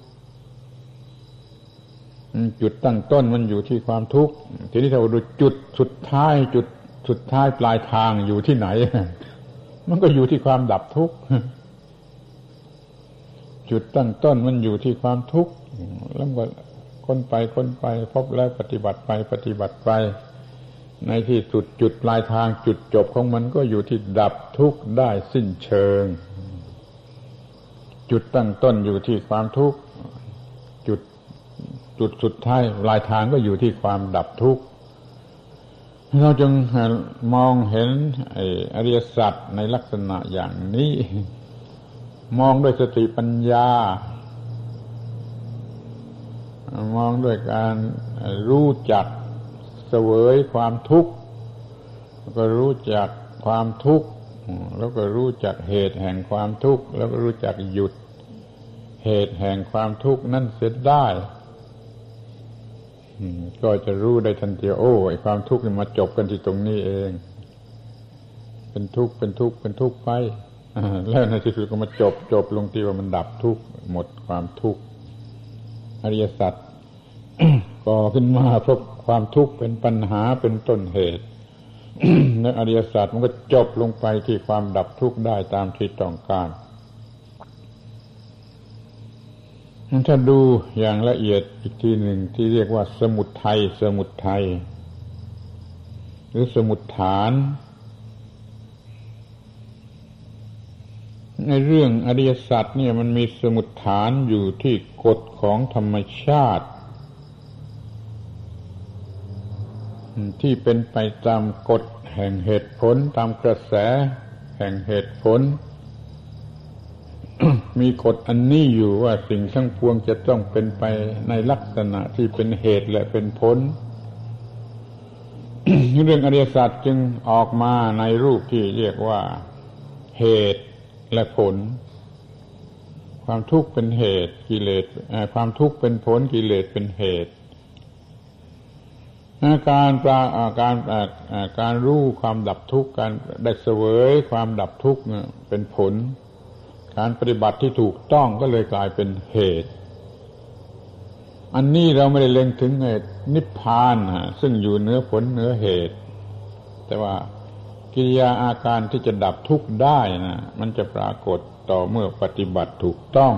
จุดตั้งต้นมันอยู่ที่ความทุกข์ทีนี้ถ้าดูจุดสุดท้ายจุด สุดท้ายปลายทางอยู่ที่ไหน มันก็อยู่ที่ความดับทุกข์จุดตั้งต้นมันอยู่ที่ความทุกข์แล้วก็ค้นไปค้นไป พบแล้วปฏิบัติไปปฏิบัติไป ในที่สุดจุดปลายทางจุดจบของมันก็อยู่ที่ดับทุกข์ได้สิ้นเชิง จุดตั้งต้นอยู่ที่ความทุกข์จุดจุดสุดท้ายปลายทางก็อยู่ที่ความดับทุกข์ เราจึงมองเห็นอริยสัจในลักษณะอย่างนี้ มองด้วยสติปัญญา มองด้วยการรู้จักเสวยความทุกข์ก็รู้จักความทุกข์แล้วก็รู้จักเหตุแห่งความทุกข์ แล้วก็รู้จักหยุดเหตุแห่งความทุกข์นั่นเสียได้ ก็จะรู้ได้ทันทีโอ้ไอความทุกข์มาจบกันที่ตรงนี้เอง เป็นทุกข์เป็นทุกข์เป็นทุกข์ไปแล้วในที่สุดก็มาจบจบลงที่ว่ามันดับทุกข์หมดความทุกข์อริยสัจก่อขึ้นมาเพราะความทุกข์เป็นปัญหาเป็นต้นเหตุและอริยสัจมันก็จบลงไปที่ความดับทุกข์ได้ตามที่ต้องการ ถ้าดูอย่างละเอียดอีกทีหนึ่งที่เรียกว่า สมุดไทย สมุดไทย หรือสมุดฐาน ในเรื่องอริยสัจเนี่ยมันมีสมุดฐานอยู่ที่กฎของธรรมชาติ ที่เป็นไปตามกฎแห่งเหตุผลตามกระแสแห่งเหตุผล มีกฎอันนี้อยู่ว่าสิ่งทั้งพวงจะต้องเป็นไปในลักษณะที่เป็นเหตุและเป็นผลเรื่องอริยสัจจึงออกมาในรูปที่เรียกว่าเหตุและผล ความทุกข์เป็นเหตุกิเลสความทุกข์เป็นผลกิเลสเป็นเหตุการปราการการรู้ความดับทุกข์การได้เสวยความดับทุกข์เป็นผล การปฏิบัติที่ถูกต้องก็เลยกลายเป็นเหตุ อันนี้เราไม่ได้เล็งถึงเหตุนิพพานซึ่งอยู่เนื้อผลเนื้อเหตุ แต่ว่ากิริยาอาการที่จะดับทุกข์ได้นะมันจะปรากฏต่อเมื่อปฏิบัติถูกต้อง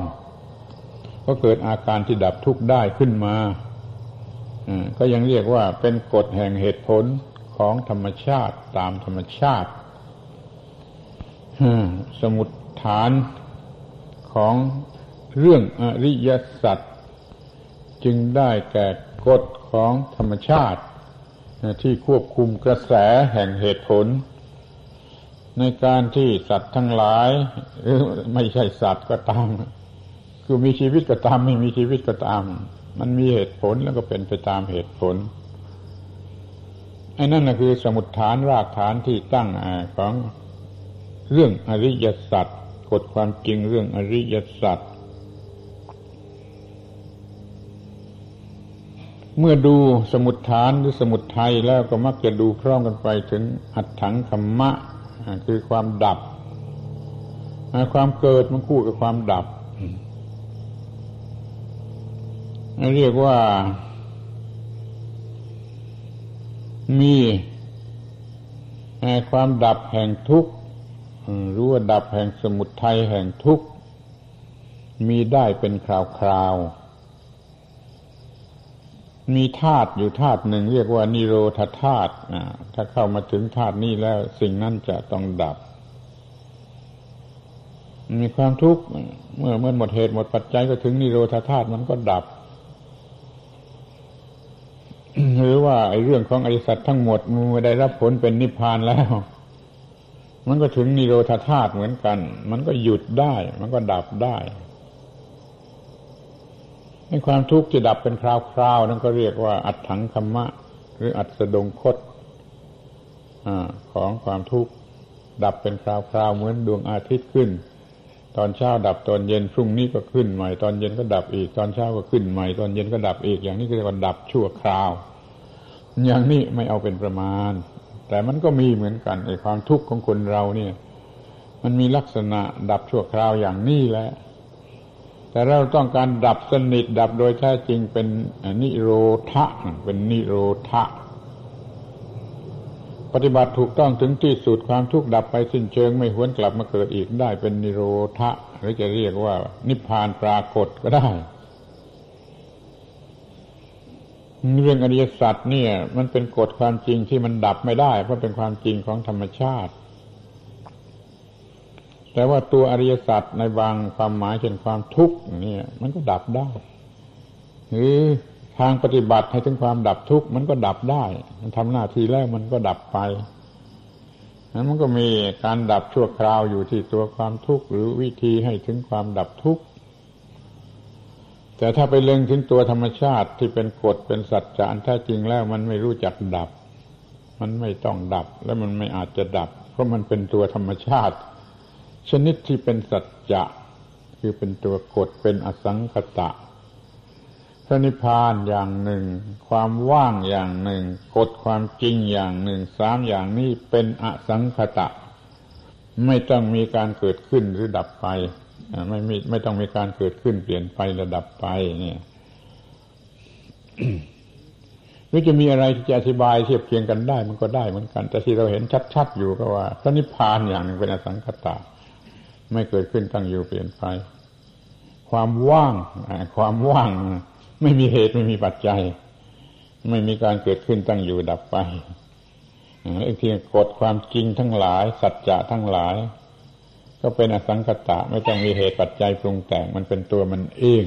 ก็เกิดอาการที่ดับทุกข์ได้ขึ้นมาก็ยังเรียกว่าเป็นกฎแห่งเหตุผลของธรรมชาติตามธรรมชาติสมุดฐาน ของเรื่องอริยสัจจึงได้แก่กฎของธรรมชาติ ที่ควบคุมกระแสแห่งเหตุผล ในการที่สัตว์ทั้งหลายหรือไม่ใช่สัตว์ก็ตาม คือมีชีวิตก็ตามไม่มีชีวิตก็ตาม มันมีเหตุผลแล้วก็เป็นไปตามเหตุผลไอ้นั่นนะคือสมุดฐานรากฐานที่ตั้งของเรื่องอริยสัจ กฎความจริงเรื่องอริยสัจเมื่อดูสมุดฐานหรือสมุดไทยแล้วก็มักจะดูพร้อมกันไปถึงอัตถังธรรมะ คือความดับ ความเกิดมันคู่กับความดับ เรียกว่า มีความดับแห่งทุกข์ รู้ว่าดับแห่งสมุทัยแห่งทุกข์ มีได้เป็นคราวๆมีธาตุอยู่ธาตุหนึ่งเรียกว่านิโรธาธาตุถ้าเข้ามาถึงธาตุนี้แล้วสิ่งนั้นจะต้องดับ มีความทุกข์เมื่อเมื่อหมดเหตุหมดปัจจัยก็ถึงนิโรธาธาตุมันก็ดับหรือว่าไอ้เรื่องของอริสัตทั้งหมดมันได้รับผลเป็นนิพพานแล้ว มันก็ถึงนิโรธาธาตุเหมือนกัน มันก็หยุดได้ มันก็ดับได้ในความทุกข์ที่ดับเป็นคราวๆนั่นก็เรียกว่า อัดถังคมะ หรืออัดสดงคตอของความทุกข์ดับเป็นคราวๆเหมือนดวงอาทิตย์ขึ้น ตอนเช้าดับตอนเย็นพรุ่งนี้ก็ขึ้นใหม่ ตอนเย็นก็ดับอีก ตอนเช้าก็ขึ้นใหม่ ตอนเย็นก็ดับอีก อย่างนี้ก็เรียกว่าดับชั่วคราว อย่างนี้ไม่เอาเป็นประมาณ แต่มันก็มีเหมือนกันไอ้ความทุกข์ของคนเราเนี่ย มันมีลักษณะดับชั่วคราวอย่างนี้แหละแต่เราต้องการดับสนิทดับโดยแท้จริงเป็นนิโรธะเป็นนิโรธะปฏิบัติถูกต้องถึงที่สุดความทุกข์ดับไปสิ้นเชิง ไม่หวนกลับมาเกิดอีกได้เป็นนิโรธะหรือจะเรียกว่า นิพพานปรากฏก็ได้ เรื่องอริยสัจเนี่ย มันเป็นกฎความจริงที่มันดับไม่ได้ เพราะเป็นความจริงของธรรมชาติ แต่ว่าตัวอริยสัจในบางความหมายเช่นความทุกข์เนี่ย มันก็ดับได้ หรือทางปฏิบัติให้ถึงความดับทุกข์มันก็ดับได้ มันทำหน้าที่แล้วมันก็ดับไปนั้นมันก็มีการดับชั่วคราวอยู่ที่ตัวความทุกข์หรือวิธีให้ถึงความดับทุกข์ แต่ถ้าไปเล็งถึงตัวธรรมชาติที่เป็นกฎเป็นสัจจะอันแท้จริงแล้วมันไม่รู้จักดับ มันไม่ต้องดับและมันไม่อาจจะดับ เพราะมันเป็นตัวธรรมชาติ ชนิดที่เป็นสัจจะคือเป็นตัวกฎเป็นอสังขตะพระนิพพานอย่างหนึ่ง ความว่างอย่างหนึ่งกฎความจริงอย่างหนึ่งสามอย่างนี้เป็นอสังขตะ ไม่ต้องมีการเกิดขึ้นหรือดับไป ไม่ไม่ไม่ต้องมีการเกิดขึ้นเปลี่ยนไประดับไปเนี่ยหรือจะมีอะไรที่จะอธิบายเทียบเคียงกันได้ มันก็ได้เหมือนกัน แต่ที่เราเห็นชัดๆอยู่ก็ว่าพระนิพพานอย่างหนึ่งเป็นอสังขตาไม่เกิดขึ้นตั้งอยู่เปลี่ยนไป ความว่างความว่าง ไม่มีเหตุไม่มีปัจจัย ไม่มีการเกิดขึ้นตั้งอยู่ดับไปไอ้ที่กฎความจริงทั้งหลาย สัจจะทั้งหลาย ก็เป็นอสังขตะ ไม่ต้องมีเหตุปัจจัยปรุงแต่งมันเป็นตัวมันเอง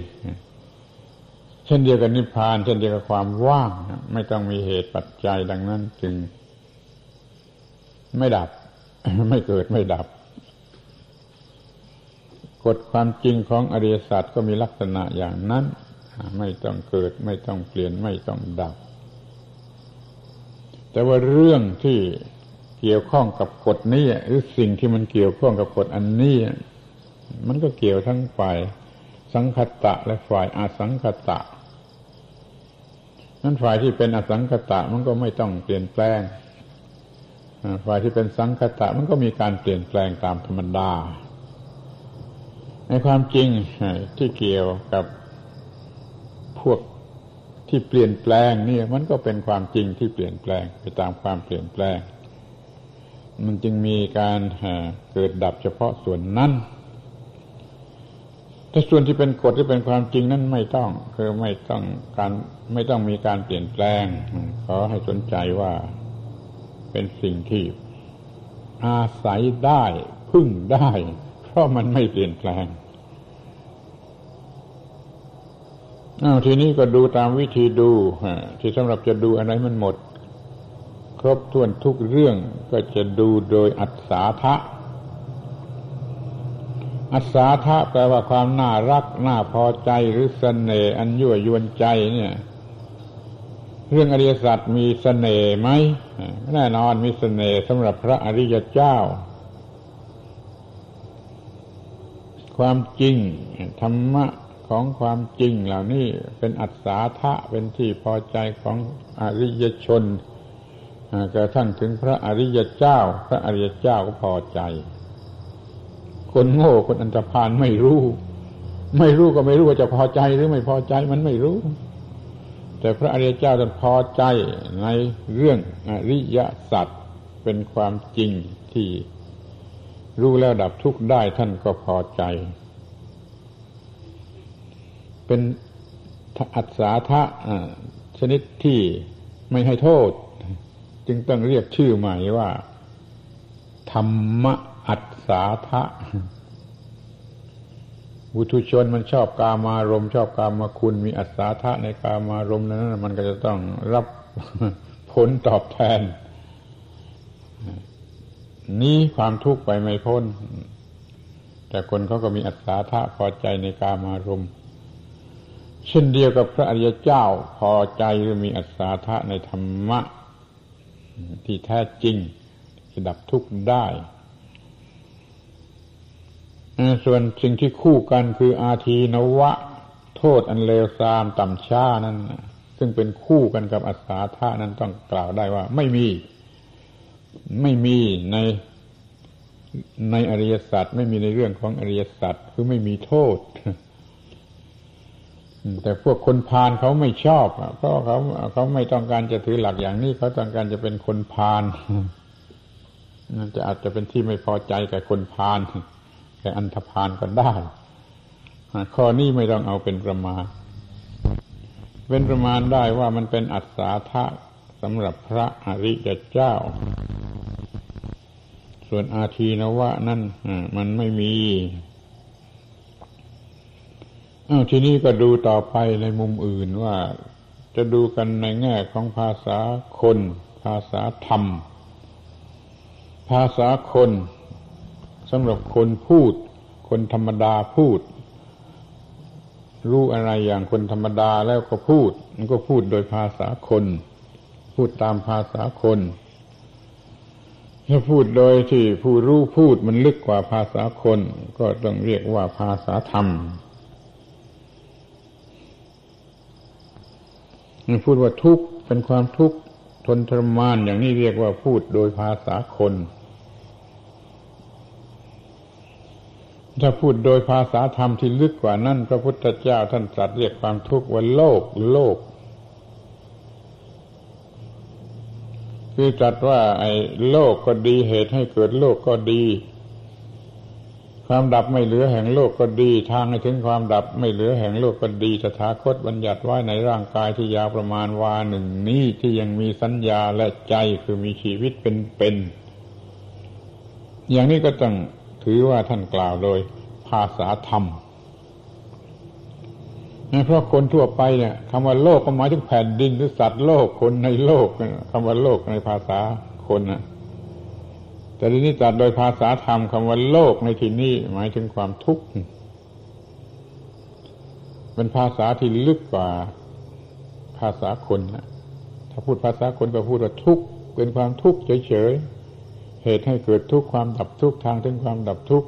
เช่นเดียวกับนิพพาน เช่นเดียวกับความว่างไม่ต้องมีเหตุปัจจัยดังนั้นจึง ไม่ดับ ไม่เกิดไม่ดับกฎความจริงของอริยสัจก็มีลักษณะอย่างนั้น ไม่ต้องเกิด ไม่ต้องเปลี่ยนไม่ต้องดับ แต่ว่าเรื่องที่ เกี่ยวข้องกับกฎนี้หรือสิ่งที่มันเกี่ยวข้องกับกฎอันนี้มันก็เกี่ยวทั้งฝ่ายสังคตะและฝ่ายอาสังคตะนั้นฝ่ายที่เป็นอสังคตะมันก็ไม่ต้องเปลี่ยนแปลงฝ่ายที่เป็นสังคตะมันก็มีการเปลี่ยนแปลงตามธรรมดา ในความจริงที่เกี่ยวกับพวกที่เปลี่ยนแปลงนี่มันก็เป็นความจริงที่เปลี่ยนแปลงไปตามความเปลี่ยนแปลง มันจึงมีการเกิดดับเฉพาะส่วนนั้นแต่ส่วนที่เป็นกฎที่เป็นความจริงนั้นไม่ต้อง คือไม่ต้องการไม่ต้องมีการเปลี่ยนแปลง ขอให้สนใจว่าเป็นสิ่งที่อาศัยได้พึ่งได้ เพราะมันไม่เปลี่ยนแปลงอ้าวทีนี้ก็ดูตามวิธีดูที่สำหรับจะดูอะไรมันหมด รบถ้วนทุกเรื่องก็จะดูโดยอัศาทะ อัศาทะแปลว่าความน่ารัก น่าพอใจหรือสเสน่ห์อันยั่วยวนใจเนี่ย เรื่องอริยสัจมีสเสน่ห์ไหมแน่นอนมีสเสน่ห์สำหรับพระอริยเจ้า ความจริงธรรมะของความจริงเหล่านี้เป็นอัศาทะเป็นที่พอใจของอริยชน กระทั่งถึงพระอริยเจ้า พระอริยเจ้าก็พอใจ คนโง่คนอันตรพานไม่รู้ ไม่รู้ก็ไม่รู้ว่าจะพอใจหรือไม่พอใจมันไม่รู้ แต่พระอริยเจ้าท่านพอใจในเรื่องอริยสัจเป็นความจริงที่รู้แล้วดับทุกข์ได้ท่านก็พอใจ เป็นอัศาทะชนิดที่ไม่ให้โทษ จึงต้องเรียกชื่อใหม่ว่า ธรรมอัศาทะบุตุชนมันชอบกามารมชอบกามาคุณมีอัศาทะในกามารมนั้น มันก็จะต้องรับผลตอบแทน นี้ความทุกข์ไปไม่พ้น แต่คนเขาก็มีอัศาทะพอใจในกามารมเช่นเดียวกับพระอริยเจ้าพอใจหรือมีอัศาทะในธรรมะ ที่แท้จริงที่ดับทุกข์ได้ส่วนสิ่งที่คู่กันคืออาทีนวะ โทษอันเลวทรามต่ำช้านั้น ซึ่งเป็นคู่กันกับอัศาธานั้นต้องกล่าวได้ว่า ไม่มี ไม่มีในในอริยสัจไม่มีในเรื่องของอริยสัจคือไม่มีโทษ แต่พวกคนพาลเขาไม่ชอบเพราะเขาเขาไม่ต้องการจะถือหลักอย่างนี้เขาต้องการจะเป็นคนพาลนั่นจะอาจจะเป็นที่ไม่พอใจกับคนพาลแก่อันธพาลก็ได้ข้อนี้ไม่ต้องเอาเป็นประมาณ เป็นประมาณได้ว่ามันเป็นอัศาทะสำหรับพระอริยเจ้า ส่วนอาทีนวะนั่นมันไม่มี ทีนี้ก็ดูต่อไปในมุมอื่นว่าจะดูกันในแง่ของภาษาคน ภาษาธรรม ภาษาคนสำหรับคนพูด คนธรรมดาพูด รู้อะไรอย่างคนธรรมดาแล้วก็พูด มันก็พูดโดยภาษาคน พูดตามภาษาคนถ้าพูดโดยที่ผู้รู้พูดมันลึกกว่าภาษาคน ก็ต้องเรียกว่าภาษาธรรม พูดว่าทุกข์เป็นความทุกข์ทนทรมานอย่างนี้เรียกว่าพูดโดยภาษาคน ถ้าพูดโดยภาษาธรรมที่ลึกกว่านั้นพระพุทธเจ้าท่านตรัสเรียกความทุกข์ว่าโลกโลก คือตรัสว่าไอ้โลกก็ดีเหตุให้เกิดโลกก็ดี ความดับไม่เหลือแห่งโลกก็ดี ทางให้ถึงความดับไม่เหลือแห่งโลกก็ดีตถาคตบัญญัติไว้ในร่างกายที่ยาวประมาณวาหนึ่งนี้ที่ยังมีสัญญาและใจคือมีชีวิตเป็นๆอย่างนี้ก็ต้องถือว่าท่านกล่าวโดยภาษาธรรมเพราะคนทั่วไปเนี่ยคำว่าโลกก็หมายถึงแผ่นดินหรือสัตว์โลกคนในโลกคำว่าโลกในภาษาคนนะ แต่ทีนี้จัดโดยภาษาธรรมคำว่าโลกในที่นี้หมายถึงความทุกข์เป็นภาษาที่ลึกกว่าภาษาคนนะถ้าพูดภาษาคนก็พูดว่าทุกข์เป็นความทุกข์เฉยๆเหตุให้เกิดทุกข์ความดับทุกข์ทางถึงความดับทุกข์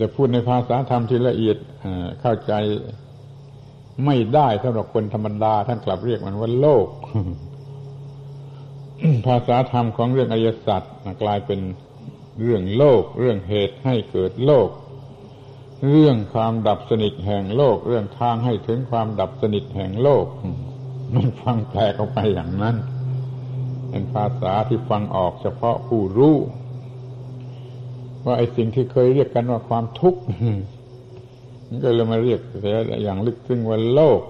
จะพูดในภาษาธรรมที่ละเอียดเข้าใจไม่ได้สำหรับคนธรรมดาท่านกลับเรียกมันว่าโลก ภาษาธรรมของเรื่องอริยสัจกลายเป็นเรื่องโลก เรื่องเหตุให้เกิดโลก เรื่องความดับสนิทแห่งโลก เรื่องทางให้ถึงความดับสนิทแห่งโลก มันฟังแปลออกไปอย่างนั้น เป็นภาษาที่ฟังออกเฉพาะผู้รู้ ว่าไอ้สิ่งที่เคยเรียกกันว่าความทุกข์มันก็เลยมาเรียกอย่างลึกซึ้งว่าโลก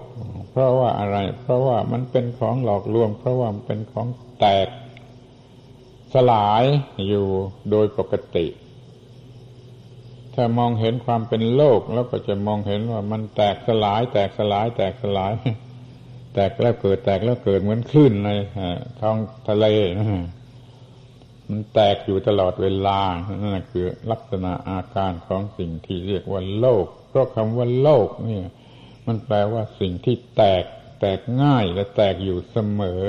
เพราะว่าอะไร เพราะว่ามันเป็นของหลอกลวง เพราะว่ามันเป็นของ แตกสลายอยู่โดยปกติ ถ้ามองเห็นความเป็นโลกแล้วก็จะมองเห็นว่ามันแตกสลาย แตกสลาย แตกสลาย แตกแล้วเกิดแตกแล้วเกิดเหมือนคลื่นในท้องทะเลมันแตกอยู่ตลอดเวลา นั่นคือลักษณะอาการของสิ่งที่เรียกว่าโลก เพราะคำว่าโลกนี่มันแปลว่าสิ่งที่แตก แตกง่ายและแตกอยู่เสมอ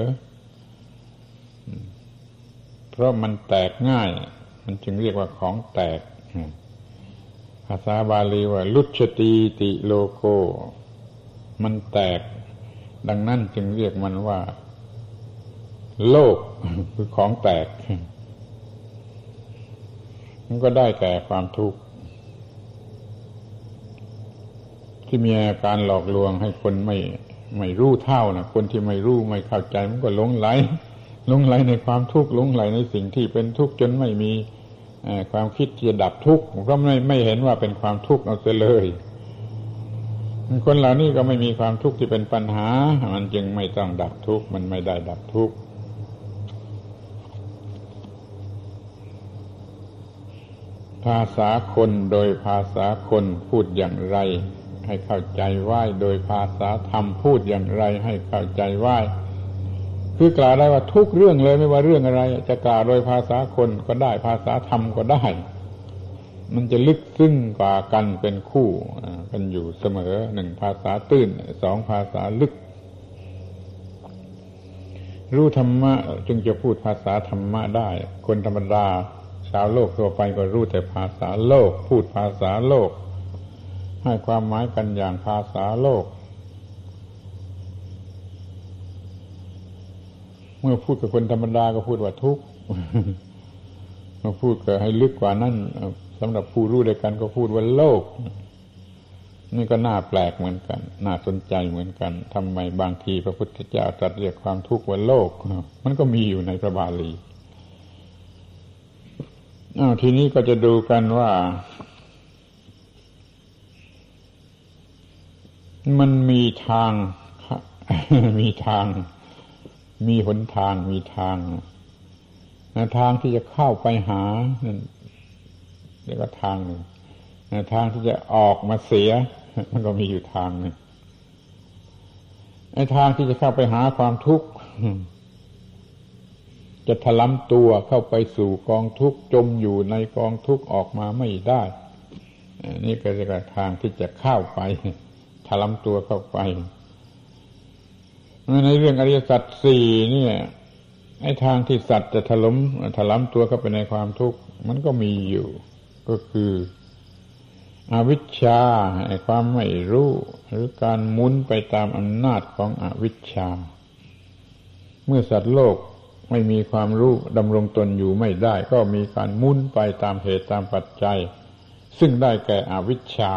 เพราะมันแตกง่าย มันจึงเรียกว่าของแตกภาษาบาลีว่า ลุชตีติโลโก มันแตก ดังนั้นจึงเรียกมันว่า โลกคือของแตก มันก็ได้แก่ความทุกข์ที่มีอาการหลอกลวงให้คนไม่ไม่รู้เท่านะคนที่ไม่รู้ไม่เข้าใจมันก็หลงไหล ลงไหลในความทุกข์ลงไหลในสิ่งที่เป็นทุกข์จนไม่มีความคิดที่จะดับทุกข์เพราะไม่ไม่เห็นว่าเป็นความทุกข์เอาเสียเลย คนเหล่านี้ก็ไม่มีความทุกข์ที่เป็นปัญหา มันจึงไม่ต้องดับทุกข์มันไม่ได้ดับทุกข์ภาษาคนโดยภาษาคนพูดอย่างไร ให้เข้าใจว่าโดยภาษาธรรมพูดอย่างไร ให้เข้าใจว่า คือกล่าวได้ว่าทุกเรื่องเลยไม่ว่าเรื่องอะไร จะกล่าวโดยภาษาคนก็ได้ภาษาธรรมก็ได้ มันจะลึกซึ้งกว่ากันเป็นคู่กันอยู่เสมอหนึ่งภาษาตื้นสองภาษาลึก รู้ธรรมะจึงจะพูดภาษาธรรมะได้ คนธรรมดา ชาวโลกทั่วไปก็รู้แต่ภาษาโลก พูดภาษาโลก ให้ความหมายกันอย่างภาษาโลก เมื่อพูดกับคนธรรมดาก็พูดว่าทุกข์เมื่อพูดก็ให้ลึกกว่านั้นสำหรับผู้รู้ด้วยกันก็พูดว่าโลก นี่ก็น่าแปลกเหมือนกัน น่าสนใจเหมือนกันทำไมบางทีพระพุทธเจ้าตรัสเรียกความทุกข์ว่าโลก มันก็มีอยู่ในพระบาลีอาทีนี้ก็จะดูกันว่า มันมีทาง มีทาง มีหนทางมีทางทางที่จะเข้าไปหานั่นเรียกว่าทางหนึ่งทางที่จะออกมาเสีย มันก็มีอยู่ทางหนึ่งไอ้ทางที่จะเข้าไปหาความทุกข์จะถลำตัวเข้าไปสู่กองทุกข์จมอยู่ในกองทุกข์ออกมาไม่ได้นี่ก็จะทางที่จะเข้าไปถลำตัวเข้าไป ในเรื่องอริยสัจสี่เนี่ยไอ้ทางที่สัตว์จะถลมถลำตัวเข้าไปในความทุกข์มันก็มีอยู่ ก็คืออวิชชาไอ้ความไม่รู้ หรือการหมุนไปตามอำนาจของอวิชชา เมื่อสัตว์โลกไม่มีความรู้ดำรงตนอยู่ไม่ได้ ก็มีการมุนไปตามเหตุตามปัจจัย ซึ่งได้แก่อวิชชา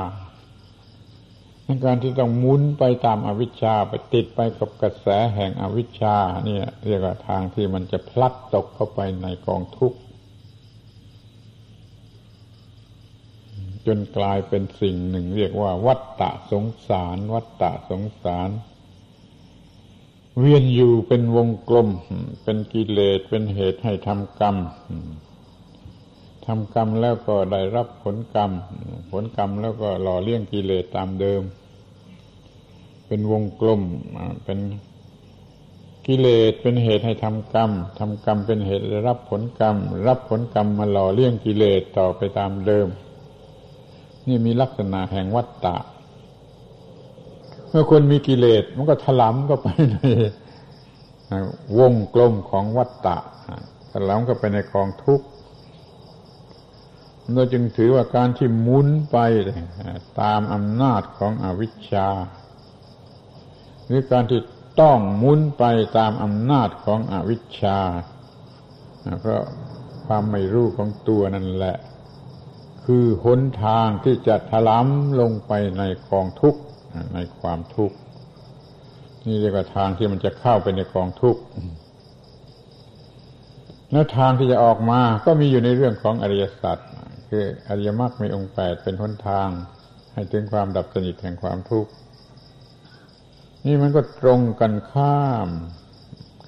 ในการที่ต้องมุนไปตามอวิชชาไปติดไปกับกระแสแห่งอวิชชาเนี่ย เรียกว่าทางที่มันจะพลัดตกเข้าไปในกองทุกข์จนกลายเป็นสิ่งหนึ่ง เรียกว่า วัฏฏะสงสาร วัฏฏะสงสาร เวียนอยู่เป็นวงกลม เป็นกิเลสเป็นเหตุให้ทำกรรมทำกรรมแล้วก็ได้รับผลกรรม ผลกรรมแล้วก็หล่อเลี้ยงกิเลสตามเดิม เป็นวงกลมเป็นกิเลสเป็นเหตุให้ทำกรรมทำกรรมเป็นเหตุรับผลกรรม รับผลกรรมมาหล่อเลี้ยงกิเลสต่อไปตามเดิม นี่มีลักษณะแห่งวัฏฏะเมื่อคนมีกิเลสมันก็ถลำก็ไปในวงกลมของวัฏฏะถลำก็ไปในกองทุกข์เราจึงถือว่าการที่หมุนไปตามอำนาจของอวิชชา หรือการที่ต้องหมุนไปตามอำนาจของอวิชชาเพราะความไม่รู้ของตัวนั่นแหละ คือหนทางที่จะถลำลงไปในกองทุกข์ในความทุกข์นี่เรียกว่าทางที่มันจะเข้าไปในกองทุกข์แล้วทางที่จะออกมาก็มีอยู่ในเรื่องของอริยสัจคืออริยมรรคมีองค์แปดเป็นหนทาง ให้ถึงความดับสนิทแห่งความทุกข์ นี่มันก็ตรงกันข้าม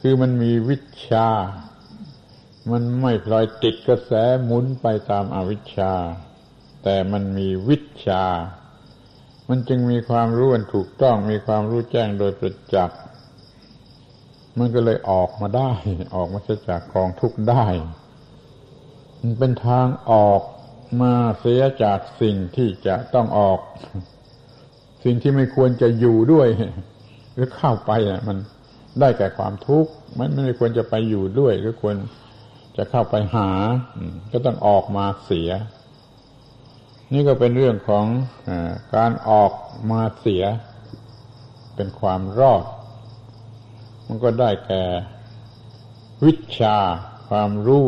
คือมันมีวิชา มันไม่พลอยติดกระแสหมุนไปตามอาวิชชา แต่มันมีวิชา มันจึงมีความรู้อันถูกต้อง มีความรู้แจ้งโดยประจักษ์ มันก็เลยออกมาได้ ออกมาจากกองทุกข์ได้ มันเป็นทางออกมาเสียจากสิ่งที่จะต้องออก สิ่งที่ไม่ควรจะอยู่ด้วย หรือเข้าไปอะ มันได้แก่ความทุกข์มันไม่ควรจะไปอยู่ด้วย หรือควรจะเข้าไปหาก็ต้องออกมาเสีย นี่ก็เป็นเรื่องของอการออกมาเสีย เป็นความรอด มันก็ได้แก่ วิชา ความรู้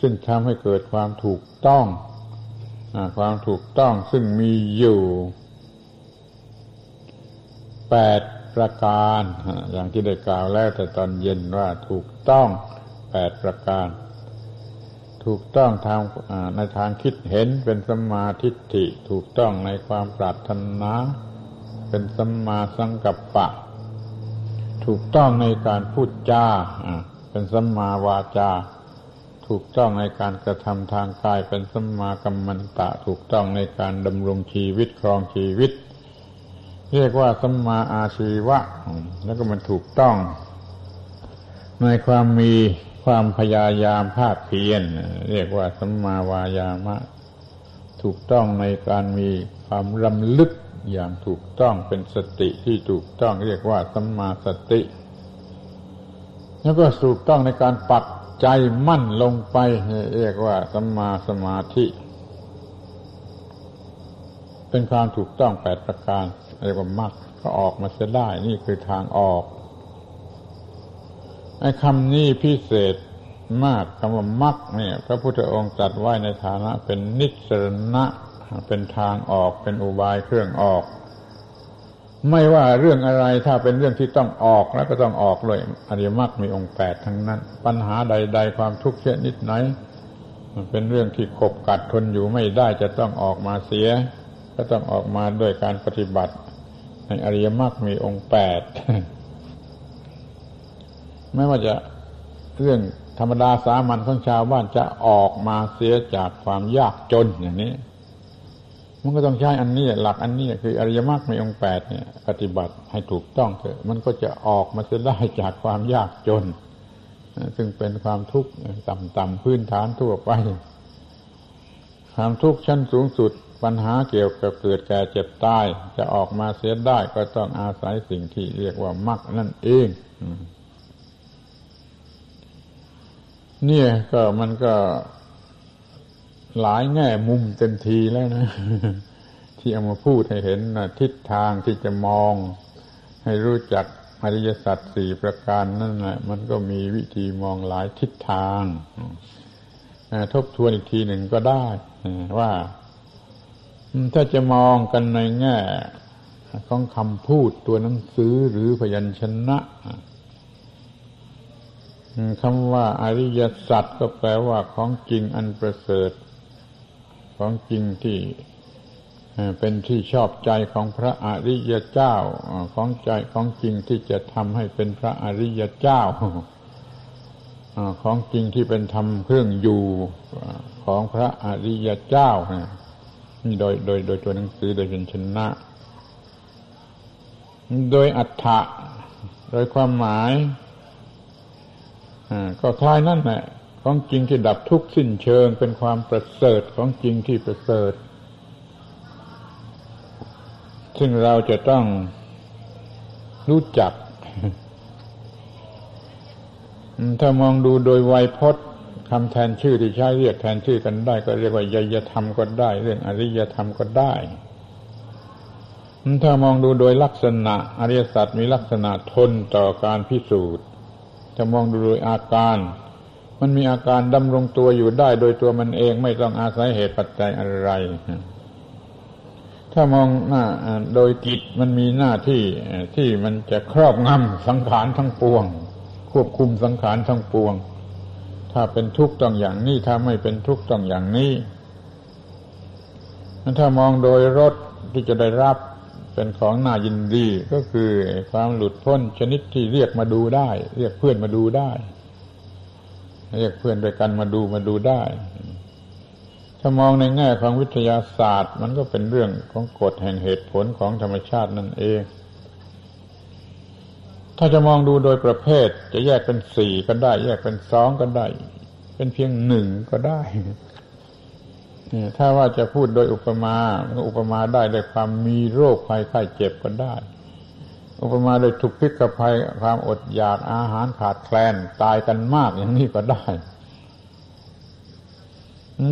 ซึ่งทำให้เกิดความถูกต้องอความถูกต้องซึ่งมีอยู่ แปดประการ อย่างที่ได้กล่าวแล้วแต่ตอนเย็นว่าถูกต้องแปดประการ ถูกต้องทางในทางคิดเห็นเป็นสัมมาทิฏฐิ ถูกต้องในความปรารถนาเป็นสัมมาสังกัปปะ ถูกต้องในการพูดจาเป็นสัมมาวาจา ถูกต้องในการกระทำทางกายเป็นสัมมากัมมันตะ ถูกต้องในการดำรงชีวิตครองชีวิต เรียกว่าสัมมาอาชีวะ แล้วก็มันถูกต้อง ในความมีความพยายามภาคเพียรเรียกว่าสัมมาวายามะ ถูกต้องในการมีความรำลึกอย่างถูกต้องเป็นสติที่ถูกต้องเรียกว่าสัมมาสติ แล้วก็ถูกต้องในการปักใจมั่นลงไป เรียกว่าสัมมาสมาธิ เป็นความถูกต้องแปดประการ เรียกว่ามรรคก็ออกมาเสียได้ นี่คือทางออกไอ้คำนี้พิเศษมากคำว่ามักเนี่ยพระพุทธองค์ตรัสไว้ในฐานะ เป็นนิสรณะ เป็นทางออกเป็นอุบายเครื่องออก ไม่ว่าเรื่องอะไรถ้าเป็นเรื่องที่ต้องออกแล้วก็ต้องออกเลยอริยมรรคมีองค์แปดทั้งนั้น ปัญหาใด ๆ ความทุกข์เช่นนิดไหนมันเป็นเรื่องที่ขบกัดทนอยู่ไม่ได้จะต้องออกมาเสีย ก็ต้องออกมาด้วยการปฏิบัติ อริยมรรคมีองค์แปดไม่ว่าจะเรื่องธรรมดาสามัญของชาวบ้านจะออกมาเสียจากความยากจนอย่างนี้ มันก็ต้องใช้อันนี้หลักอันนี้คืออริยมรรคในองค์แปดเนี่ย ปฏิบัติให้ถูกต้องเถอะมันก็จะออกมาเสียได้จากความยากจน ซึ่งเป็นความทุกข์ต่ำๆพื้นฐานทั่วไป ความทุกข์ชั้นสูงสุด ปัญหาเกี่ยวกับเกิดแก่เจ็บตายจะออกมาเสียได้ก็ต้องอาศัยสิ่งที่เรียกว่ามรรคนั่นเองเนี่ยก็มันก็หลายแง่มุมเต็มทีแล้วนะ ที่เอามาพูดให้เห็นนะทิศทางที่จะมอง ให้รู้จักอริยสัจสี่ประการนั่นแหละมันก็มีวิธีมองหลายทิศทางทบทวนอีกทีหนึ่งก็ได้ว่า ถ้าจะมองกันในแง่ของคำพูดตัวหนังสือหรือพยัญชนะคำว่าอริยสัจก็แปลว่าของจริงอันประเสริฐ ของจริงที่เป็นที่ชอบใจของพระอริยเจ้าของใจของจริงที่จะทำให้เป็นพระอริยเจ้าของจริงที่เป็นธรรมเครื่องอยู่ของพระอริยเจ้า โดยโดยโดยตัวหนังสือโดยเป็นชนะ โดยอัฏฐะโดยความหมายก็คล้ายนั่นแหละของจริงที่ดับทุกข์สิ้นเชิงเป็นความประเสริฐของจริงที่ประเสริฐ ซึ่งเราจะต้องรู้จัก ถ้ามองดูโดยไวยพจน์ คำแทนชื่อที่ใช้เรียกแทนชื่อกันได้ ก็เรียกว่ายยธรรมก็ได้ เรื่องอริยธรรมก็ได้ ถ้ามองดูโดยลักษณะ อริยสัจมีลักษณะทนต่อการพิสูจน์จะมองดูโดยอาการ มันมีอาการดำรงตัวอยู่ได้ โดยตัวมันเองไม่ต้องอาศัยเหตุปัจจัยอะไร ถ้ามองหน้าโดยจิตมันมีหน้าที่ที่มันจะครอบงำสังขารทั้งปวง ควบคุมสังขารทั้งปวง ถ้าเป็นทุกข์ต้องอย่างนี้ ถ้าไม่เป็นทุกข์ต้องอย่างนี้ถ้ามองโดยรสที่จะได้รับเป็นของน่ายินดีก็คือความหลุดพ้นชนิดที่เรียกมาดูได้ เรียกเพื่อนมาดูได้ เรียกเพื่อนด้วยกันมาดูมาดูได้ ถ้ามองในแง่ของวิทยาศาสตร์ มันก็เป็นเรื่องของกฎแห่งเหตุผลของธรรมชาตินั่นเอง ถ้าจะมองดูโดยประเภท จะแยกเป็นสี่ก็ได้ แยกเป็นสองก็ได้ เป็นเพียงหนึ่งก็ได้ถ้าว่าจะพูดโดยอุปมาอุปมาได้ด้วยความมีโรคภัยไข้เจ็บก็ได้ อุปมาโดยทุกพิกภัยความอดอยากอาหารขาดแคลนตายกันมากอย่างนี้ก็ได้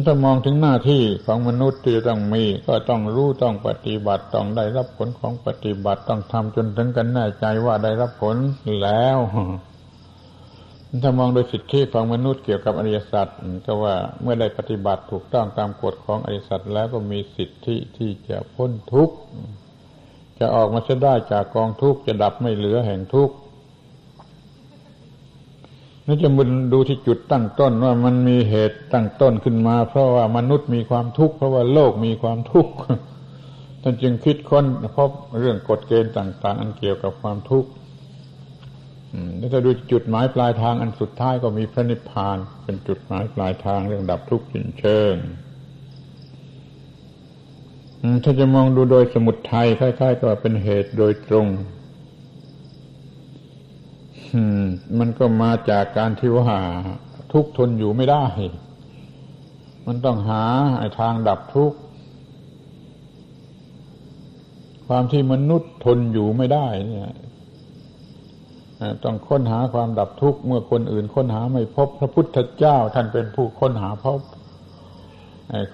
ถ้ามองถึงหน้าที่ของมนุษย์ที่ต้องมี ก็ต้องรู้ต้องปฏิบัติต้องได้รับผลของปฏิบัติต้องทำจนถึงกันแน่ใจว่าได้รับผลแล้วถ้ามองโดยสิทธิของมนุษย์เกี่ยวกับอริยสัจก็ว่าเมื่อได้ปฏิบัติถูกต้องตามกฎของอริยสัจแล้วก็มีสิทธิที่จะพ้นทุกข์จะออกมาจะได้จากกองทุกข์จะดับไม่เหลือแห่งทุกข์ นี่จะมุนดูที่จุดตั้งต้นว่ามันมีเหตุตั้งต้นขึ้นมา เพราะว่ามนุษย์มีความทุกข์เพราะว่าโลกมีความทุกข์ท่านจึงคิดค้นพบเรื่องกฎเกณฑ์ต่าง ๆ อันเกี่ยวกับความทุกข์แล้วถ้าดูจุดหมายปลายทางอันสุดท้ายก็มีพระนิพพาน เป็นจุดหมายปลายทางเรื่องดับทุกข์สิ้นเชิงถ้าจะมองดูโดยสมุดไทยคล้ายๆก็เป็นเหตุโดยตรง มันก็มาจากการที่ว่าทุกทนอยู่ไม่ได้ มันต้องหาทางดับทุกข์ ความที่มนุษย์ทนอยู่ไม่ได้ เนี่ยต้องค้นหาความดับทุกข์เมื่อคนอื่นค้นหาไม่พบ พระพุทธเจ้าท่านเป็นผู้ค้นหาพบ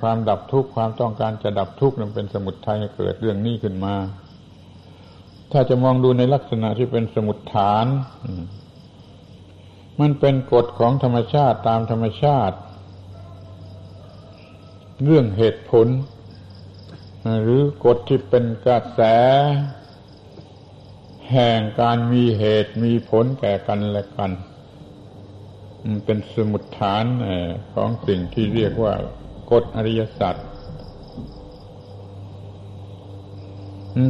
ความดับทุกข์ความต้องการจะดับทุกข์นั้นเป็นสมุทัยเกิดเรื่องนี้ขึ้นมา ถ้าจะมองดูในลักษณะที่เป็นสมุดฐาน มันเป็นกฎของธรรมชาติตามธรรมชาติ เรื่องเหตุผล หรือกฎที่เป็นกระแส แห่งการมีเหตุมีผลแก่กันและกัน มันเป็นสมุดฐานของสิ่งที่เรียกว่ากฎอริยสัจ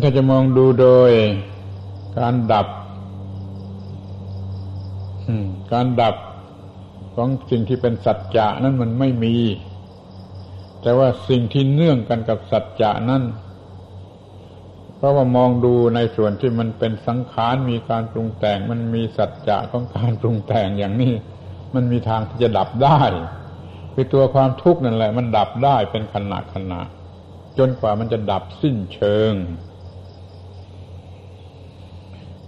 ถ้าจะมองดูโดยการดับการดับของสิ่งที่เป็นสัจจะนั้นมันไม่มี แต่ว่าสิ่งที่เนื่องกันกับสัจจะนั้นเพราะว่ามองดูในส่วนที่มันเป็นสังขารมีการปรุงแต่ง มันมีสัจจะของการปรุงแต่งอย่างนี้ มันมีทางที่จะดับได้คือตัวความทุกข์นั่นแหละ มันดับได้เป็นขณะขณะจนกว่ามันจะดับสิ้นเชิง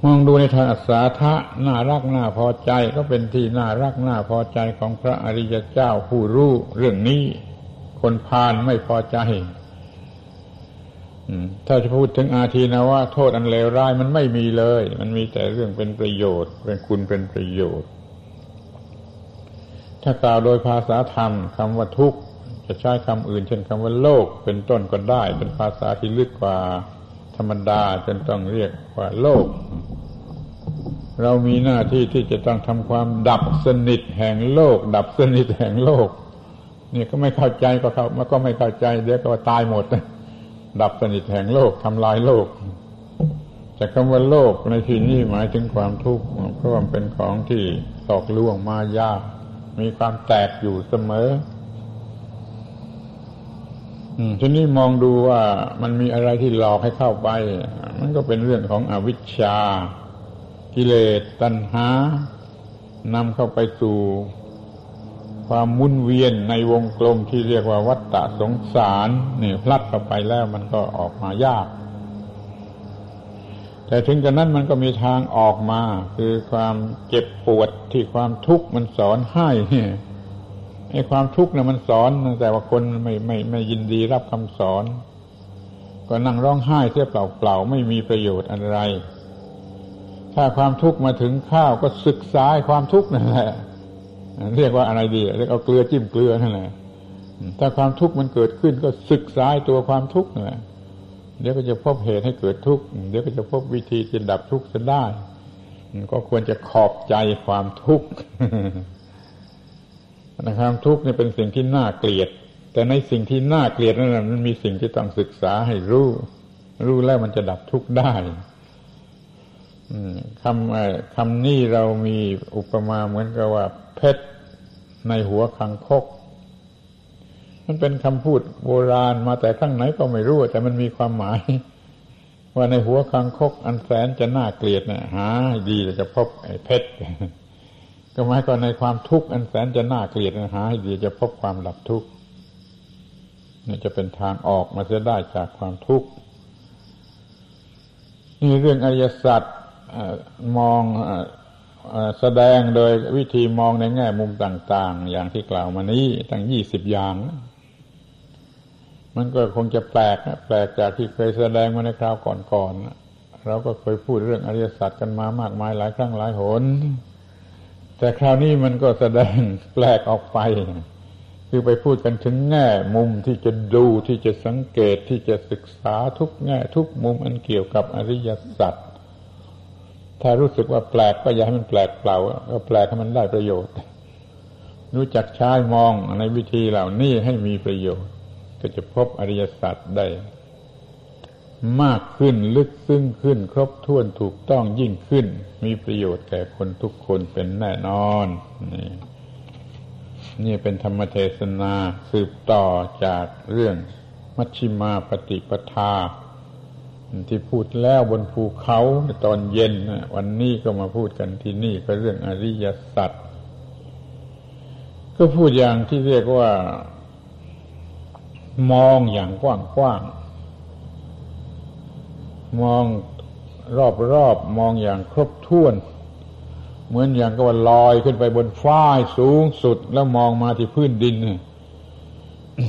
มองดูในทางอัศทะน่ารักน่าพอใจก็เป็นที่น่ารักน่าพอใจของพระอริยเจ้าผู้รู้เรื่องนี้ คนพานไม่พอใจถ้าจะพูดถึงอาทีนะว่าโทษอันเลวร้ายมันไม่มีเลย มันมีแต่เรื่องเป็นประโยชน์ เป็นคุณเป็นประโยชน์ ถ้ากล่าวโดยภาษาธรรมคำว่าทุกข์จะใช้คำอื่น เช่นคำว่าโลก เป็นต้นก็ได้ เป็นภาษาที่ลึกกว่าธรรมดาจนต้องเรียกว่าโลก เรามีหน้าที่ที่จะต้องทำความดับสนิทแห่งโลก ดับสนิทแห่งโลก นี่ก็ไม่เข้าใจก็เขามันก็ไม่เข้าใจเดี๋ยวก็ตายหมด ดับสนิทแห่งโลกทำลายโลกจากคำว่าโลกในที่นี้หมายถึงความทุกข์เพราะมันเป็นของที่ตอกล่วงมายากมีความแตกอยู่เสมอทีนี้มองดูว่ามันมีอะไรที่หลอกให้เข้าไป มันก็เป็นเรื่องของอวิชชา กิเลสตัณหานำเข้าไปสู่ความมุนเวียนในวงกลมที่เรียกว่าวัฏฏะสงสารนี่พลัดเข้าไปแล้วมันก็ออกมายาก แต่ถึงกระนั้นมันก็มีทางออกมา คือความเจ็บปวดที่ความทุกข์มันสอนให้ไอ้ความทุกข์เนี่ยมันสอนแต่ว่าคนไม่ไม่ไม่ยินดีรับคำสอน ก็นั่งร้องไห้เสียเปล่าๆไม่มีประโยชน์อะไร ถ้าความทุกข์มาถึงข้าวก็ศึกษาความทุกข์นั่นแหละเรียกว่าอะไรดีเรียกเอาเกลือจิ้มเกลือนั่นแหละถ้าความทุกข์มันเกิดขึ้นก็ศึกษาตัวความทุกข์นั่นแหละเดี๋ยวก็จะพบเหตุให้เกิดทุกข์เดี๋ยวก็จะพบวิธีจะดับทุกข์จะได้ ก็ควรจะขอบใจความทุกข์นะครับทุกข์นี่เป็นสิ่งที่น่าเกลียด แต่ในสิ่งที่น่าเกลียดนั้นมันมีสิ่งที่ต้องศึกษาให้รู้ รู้แล้วมันจะดับทุกข์ได้ คำคำนี้เรามีอุปมาเหมือนกับว่า เพชรในหัวคังคก มันเป็นคำพูดโบราณมาแต่ข้างไหนก็ไม่รู้ แต่มันมีความหมาย ว่าในหัวคังคก อันแสนจะน่าเกลียดนะหาดีจะพบไอ้เพชรก็หมายก็ในความทุกข์อันแสนจะน่าเกลียดนะหาดีจะพบความดับทุกข์นี่จะเป็นทางออกมาจะได้จากความทุกข์นี่เรื่องอริยสัจ มองแสดงโดยวิธีมองในแง่มุมต่าง ๆ อย่างที่กล่าวมานี้ตั้งยี่สิบอย่าง มันก็คงจะแปลกแปลกจากที่เคยแสดงมาในคราวก่อนๆเราก็เคยพูดเรื่องอริยสัจกันมามากมายหลายครั้งหลายหน แต่คราวนี้มันก็แสดงแปลกออกไป คือไปพูดกันถึงแง่มุมที่จะดูที่จะสังเกตที่จะศึกษาทุกแง่ทุกมุมอันเกี่ยวกับอริยสัจ ถ้ารู้สึกว่าแปลกก็อย่าให้มันแปลกเปล่าก็แปลกให้มันได้ประโยชน์ รู้จักใช้มองในวิธีเหล่านี้ให้มีประโยชน์ ก็จะพบอริยสัจได้ มากขึ้นลึกซึ้งขึ้น ครบถ้วนถูกต้องยิ่งขึ้น มีประโยชน์แก่คนทุกคนเป็นแน่นอน นี่นี่เป็นธรรมเทศนาสืบต่อจากเรื่องมัชชิมาปฏิปทา ที่พูดแล้วบนภูเขาตอนเย็นวันนี้ก็มาพูดกันที่นี่ก็เรื่องอริยสัจก็พูดอย่างที่เรียกว่า มองอย่างกว้างๆมองรอบๆมองอย่างครบถ้วน เหมือนอย่างกับว่าลอยขึ้นไปบนฟ้าสูงสุดแล้วมองมาที่พื้นดิน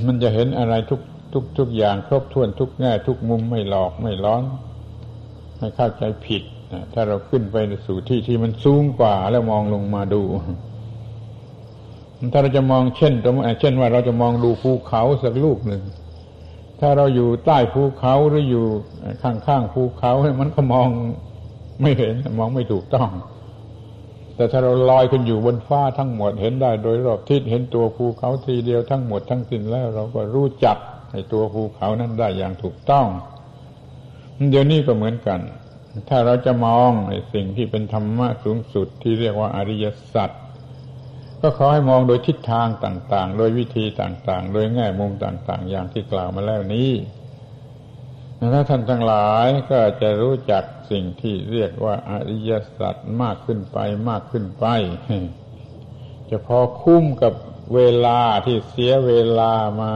มันจะเห็นอะไรทุก ทุกทุกอย่างครบถ้วนทุกแง่ทุกมุมไม่หลอกไม่ร้อนไม่เข้าใจผิดถ้าเราขึ้นไปสู่ที่ที่มันสูงกว่าแล้วมองลงมาดู ถ้าเราจะมองเช่นเช่นว่าเราจะมองดูภูเขาสักลูกหนึ่ง ถ้าเราอยู่ใต้ภูเขาหรืออยู่ข้างๆภูเขามันก็มองไม่เห็นมองไม่ถูกต้อง แต่ถ้าเราลอยขึ้นอยู่บนฟ้าทั้งหมดเห็นได้โดยรอบทิศเห็นตัวภูเขาทีเดียวทั้งหมดทั้งสิ้นแล้วเราก็รู้จัก ในตัวภูเขานั้นได้อย่างถูกต้องเดี๋ยวนี้ก็เหมือนกัน ถ้าเราจะมองในสิ่งที่เป็นธรรมะสูงสุดที่เรียกว่าอริยสัจก็ขอให้มองโดยทิศทางต่าง ๆ โดยวิธีต่าง ๆ โดยแง่มุมต่าง ๆ อย่างที่กล่าวมาแล้วนี้ถ้าท่านทั้งหลายก็จะรู้จักสิ่งที่เรียกว่าอริยสัจมากขึ้นไปมากขึ้นไป จะพอคุ้มกับเวลาที่เสียเวลามา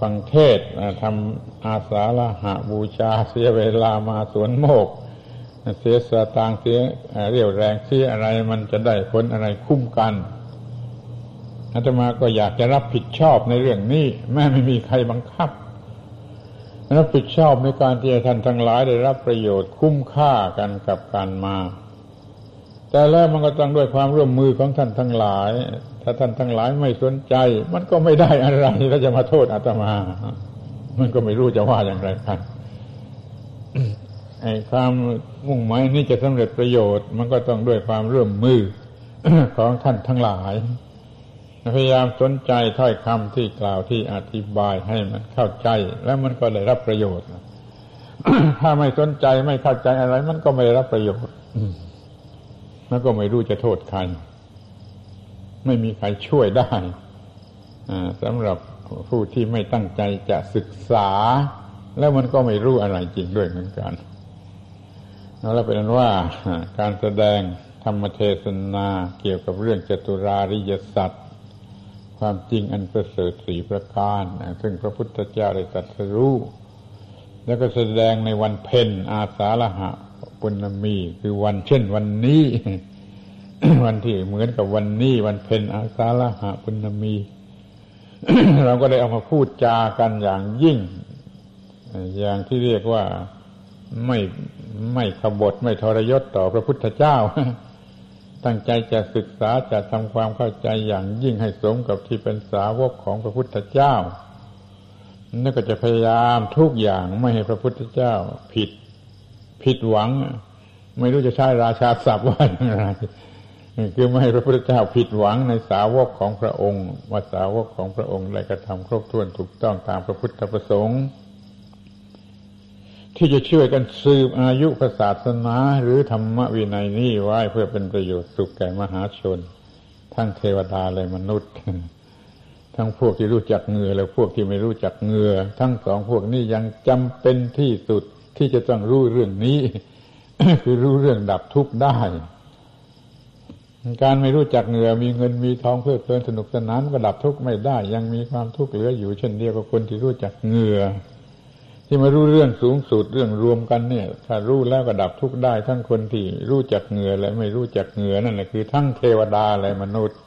ฟังเทศทำอาสาละหะบูชาเสียเวลามาสวนโมก เสียสตางเสียเรียวแรงเสียอะไรมันจะได้ผลอะไรคุ้มกันอาตมาก็อยากจะรับผิดชอบในเรื่องนี้ แม้ไม่มีใครบังคับรับผิดชอบในการที่ท่านทั้งหลายได้รับประโยชน์คุ้มค่ากันกับการมา แต่แล้วมันก็ต้องด้วยความร่วมมือของท่านทั้งหลาย ถ้าท่านทั้งหลายไม่สนใจ มันก็ไม่ได้อะไรแล้วจะมาโทษอาตมา มันก็ไม่รู้จะว่าอย่างไรกันไอ้ความมุ่งหมายนี้จะสำเร็จประโยชน์ มันก็ต้องด้วยความร่วมมือของท่านทั้งหลาย พยายามสนใจถ้อยคำที่กล่าวที่อธิบายให้มันเข้าใจ แล้วมันก็ได้รับประโยชน์ ถ้าไม่สนใจไม่เข้าใจอะไร มันก็ไม่รับประโยชน์ มันก็ไม่รู้จะโทษใคร ไม่มีใครช่วยได้สำหรับผู้ที่ไม่ตั้งใจจะศึกษา แล้วมันก็ไม่รู้อะไรจริงด้วยเหมือนกันแล้วเป็นว่าการแสดงธรรมเทศนาเกี่ยวกับเรื่องจตุราริยสัจความจริงอันประเสริฐสีประการซึ่งพระพุทธเจ้าได้ตรัสรู้ แล้วก็แสดงในวันเพ็ญอาสาฬหะ ปุณมี คือวันเช่นวันนี้ วันที่เหมือนกับวันนี้ วันเพ็ญอาสาฬหะปุณมี เราก็ได้เอามาพูดจากันอย่างยิ่ง อย่างที่เรียกว่าไม่ไม่ขบฏไม่ทรยศต่อพระพุทธเจ้า ตั้งใจจะศึกษาจะทำความเข้าใจอย่างยิ่งให้สมกับที่เป็นสาวกของพระพุทธเจ้านั่นก็จะพยายามทุกอย่างไม่ให้พระพุทธเจ้าผิด ผิดหวัง ไม่รู้จะใช้ราชาศัพท์ว่าอย่างไรคือไม่พระพุทธเจ้าผิดหวังในสาวกของพระองค์ว่าสาวกของพระองค์ได้กระทำครบถ้วนถูกต้องตามพระพุทธประสงค์ ที่จะช่วยกันสืบอายุศาสนาหรือธรรมวินัยนี้ไว้เพื่อเป็นประโยชน์สุขแก่มหาชน ทั้งเทวดาและมนุษย์ ทั้งพวกที่รู้จักเงือและพวกที่ไม่รู้จักเงือ ทั้งสองพวกนี้ยังจำเป็นที่สุด ที่จะต้องรู้เรื่องนี้ คือรู้เรื่องดับทุกข์ได้ การไม่รู้จักเหงือมีเงินมีทองเพื่อเพลินสนุกสนานก็ดับทุกข์ไม่ได้ ยังมีความทุกข์เหลืออยู่เช่นเดียวกับคนที่รู้จักเหงือที่มารู้เรื่องสูงสุดเรื่องรวมกันเนี่ย ถ้ารู้แล้วก็ดับทุกข์ได้ ทั้งคนที่รู้จักเหงื่อและไม่รู้จักเหงื่อนั่นแหละคือ ทั้งเทวดาและมนุษย์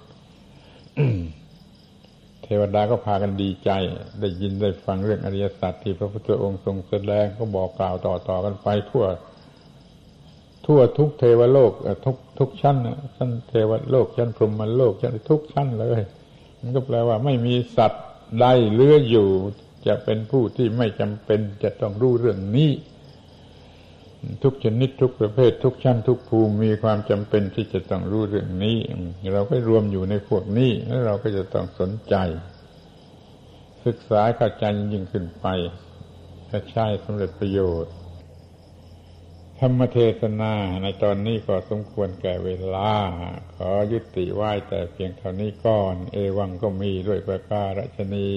ทวดาก็พากันดีใจ ได้ยินได้ฟังเรื่องอริยสัจที่พระพุทธองค์ทรงแสดงก็บอกกล่าวต่อๆกันไปทั่ว ทั่วทุกเทวโลกทุกทุกชั้นชั้นเทวโลกชั้นพรหมโลกชั้นทุกชั้นเลยมันก็แปลว่าไม่มีสัตว์ใดเลื้ออยู่ จะเป็นผู้ที่ไม่จำเป็นจะต้องรู้เรื่องนี้ ทุกชนิดทุกประเภท ทุกชั้นทุกภูมิมีความจำเป็นที่จะต้องรู้เรื่องนี้ เราก็รวมอยู่ในพวกนี้แล้วเราก็จะต้องสนใจ ศึกษาเข้าใจยิ่งขึ้นไปจะใช้สำเร็จประโยชน์ ธรรมเทศนาในตอนนี้ก็สมควรแก่เวลา ขอยุติไหว้แต่เพียงเท่านี้ก่อน เอวังก็มีด้วยประการชนี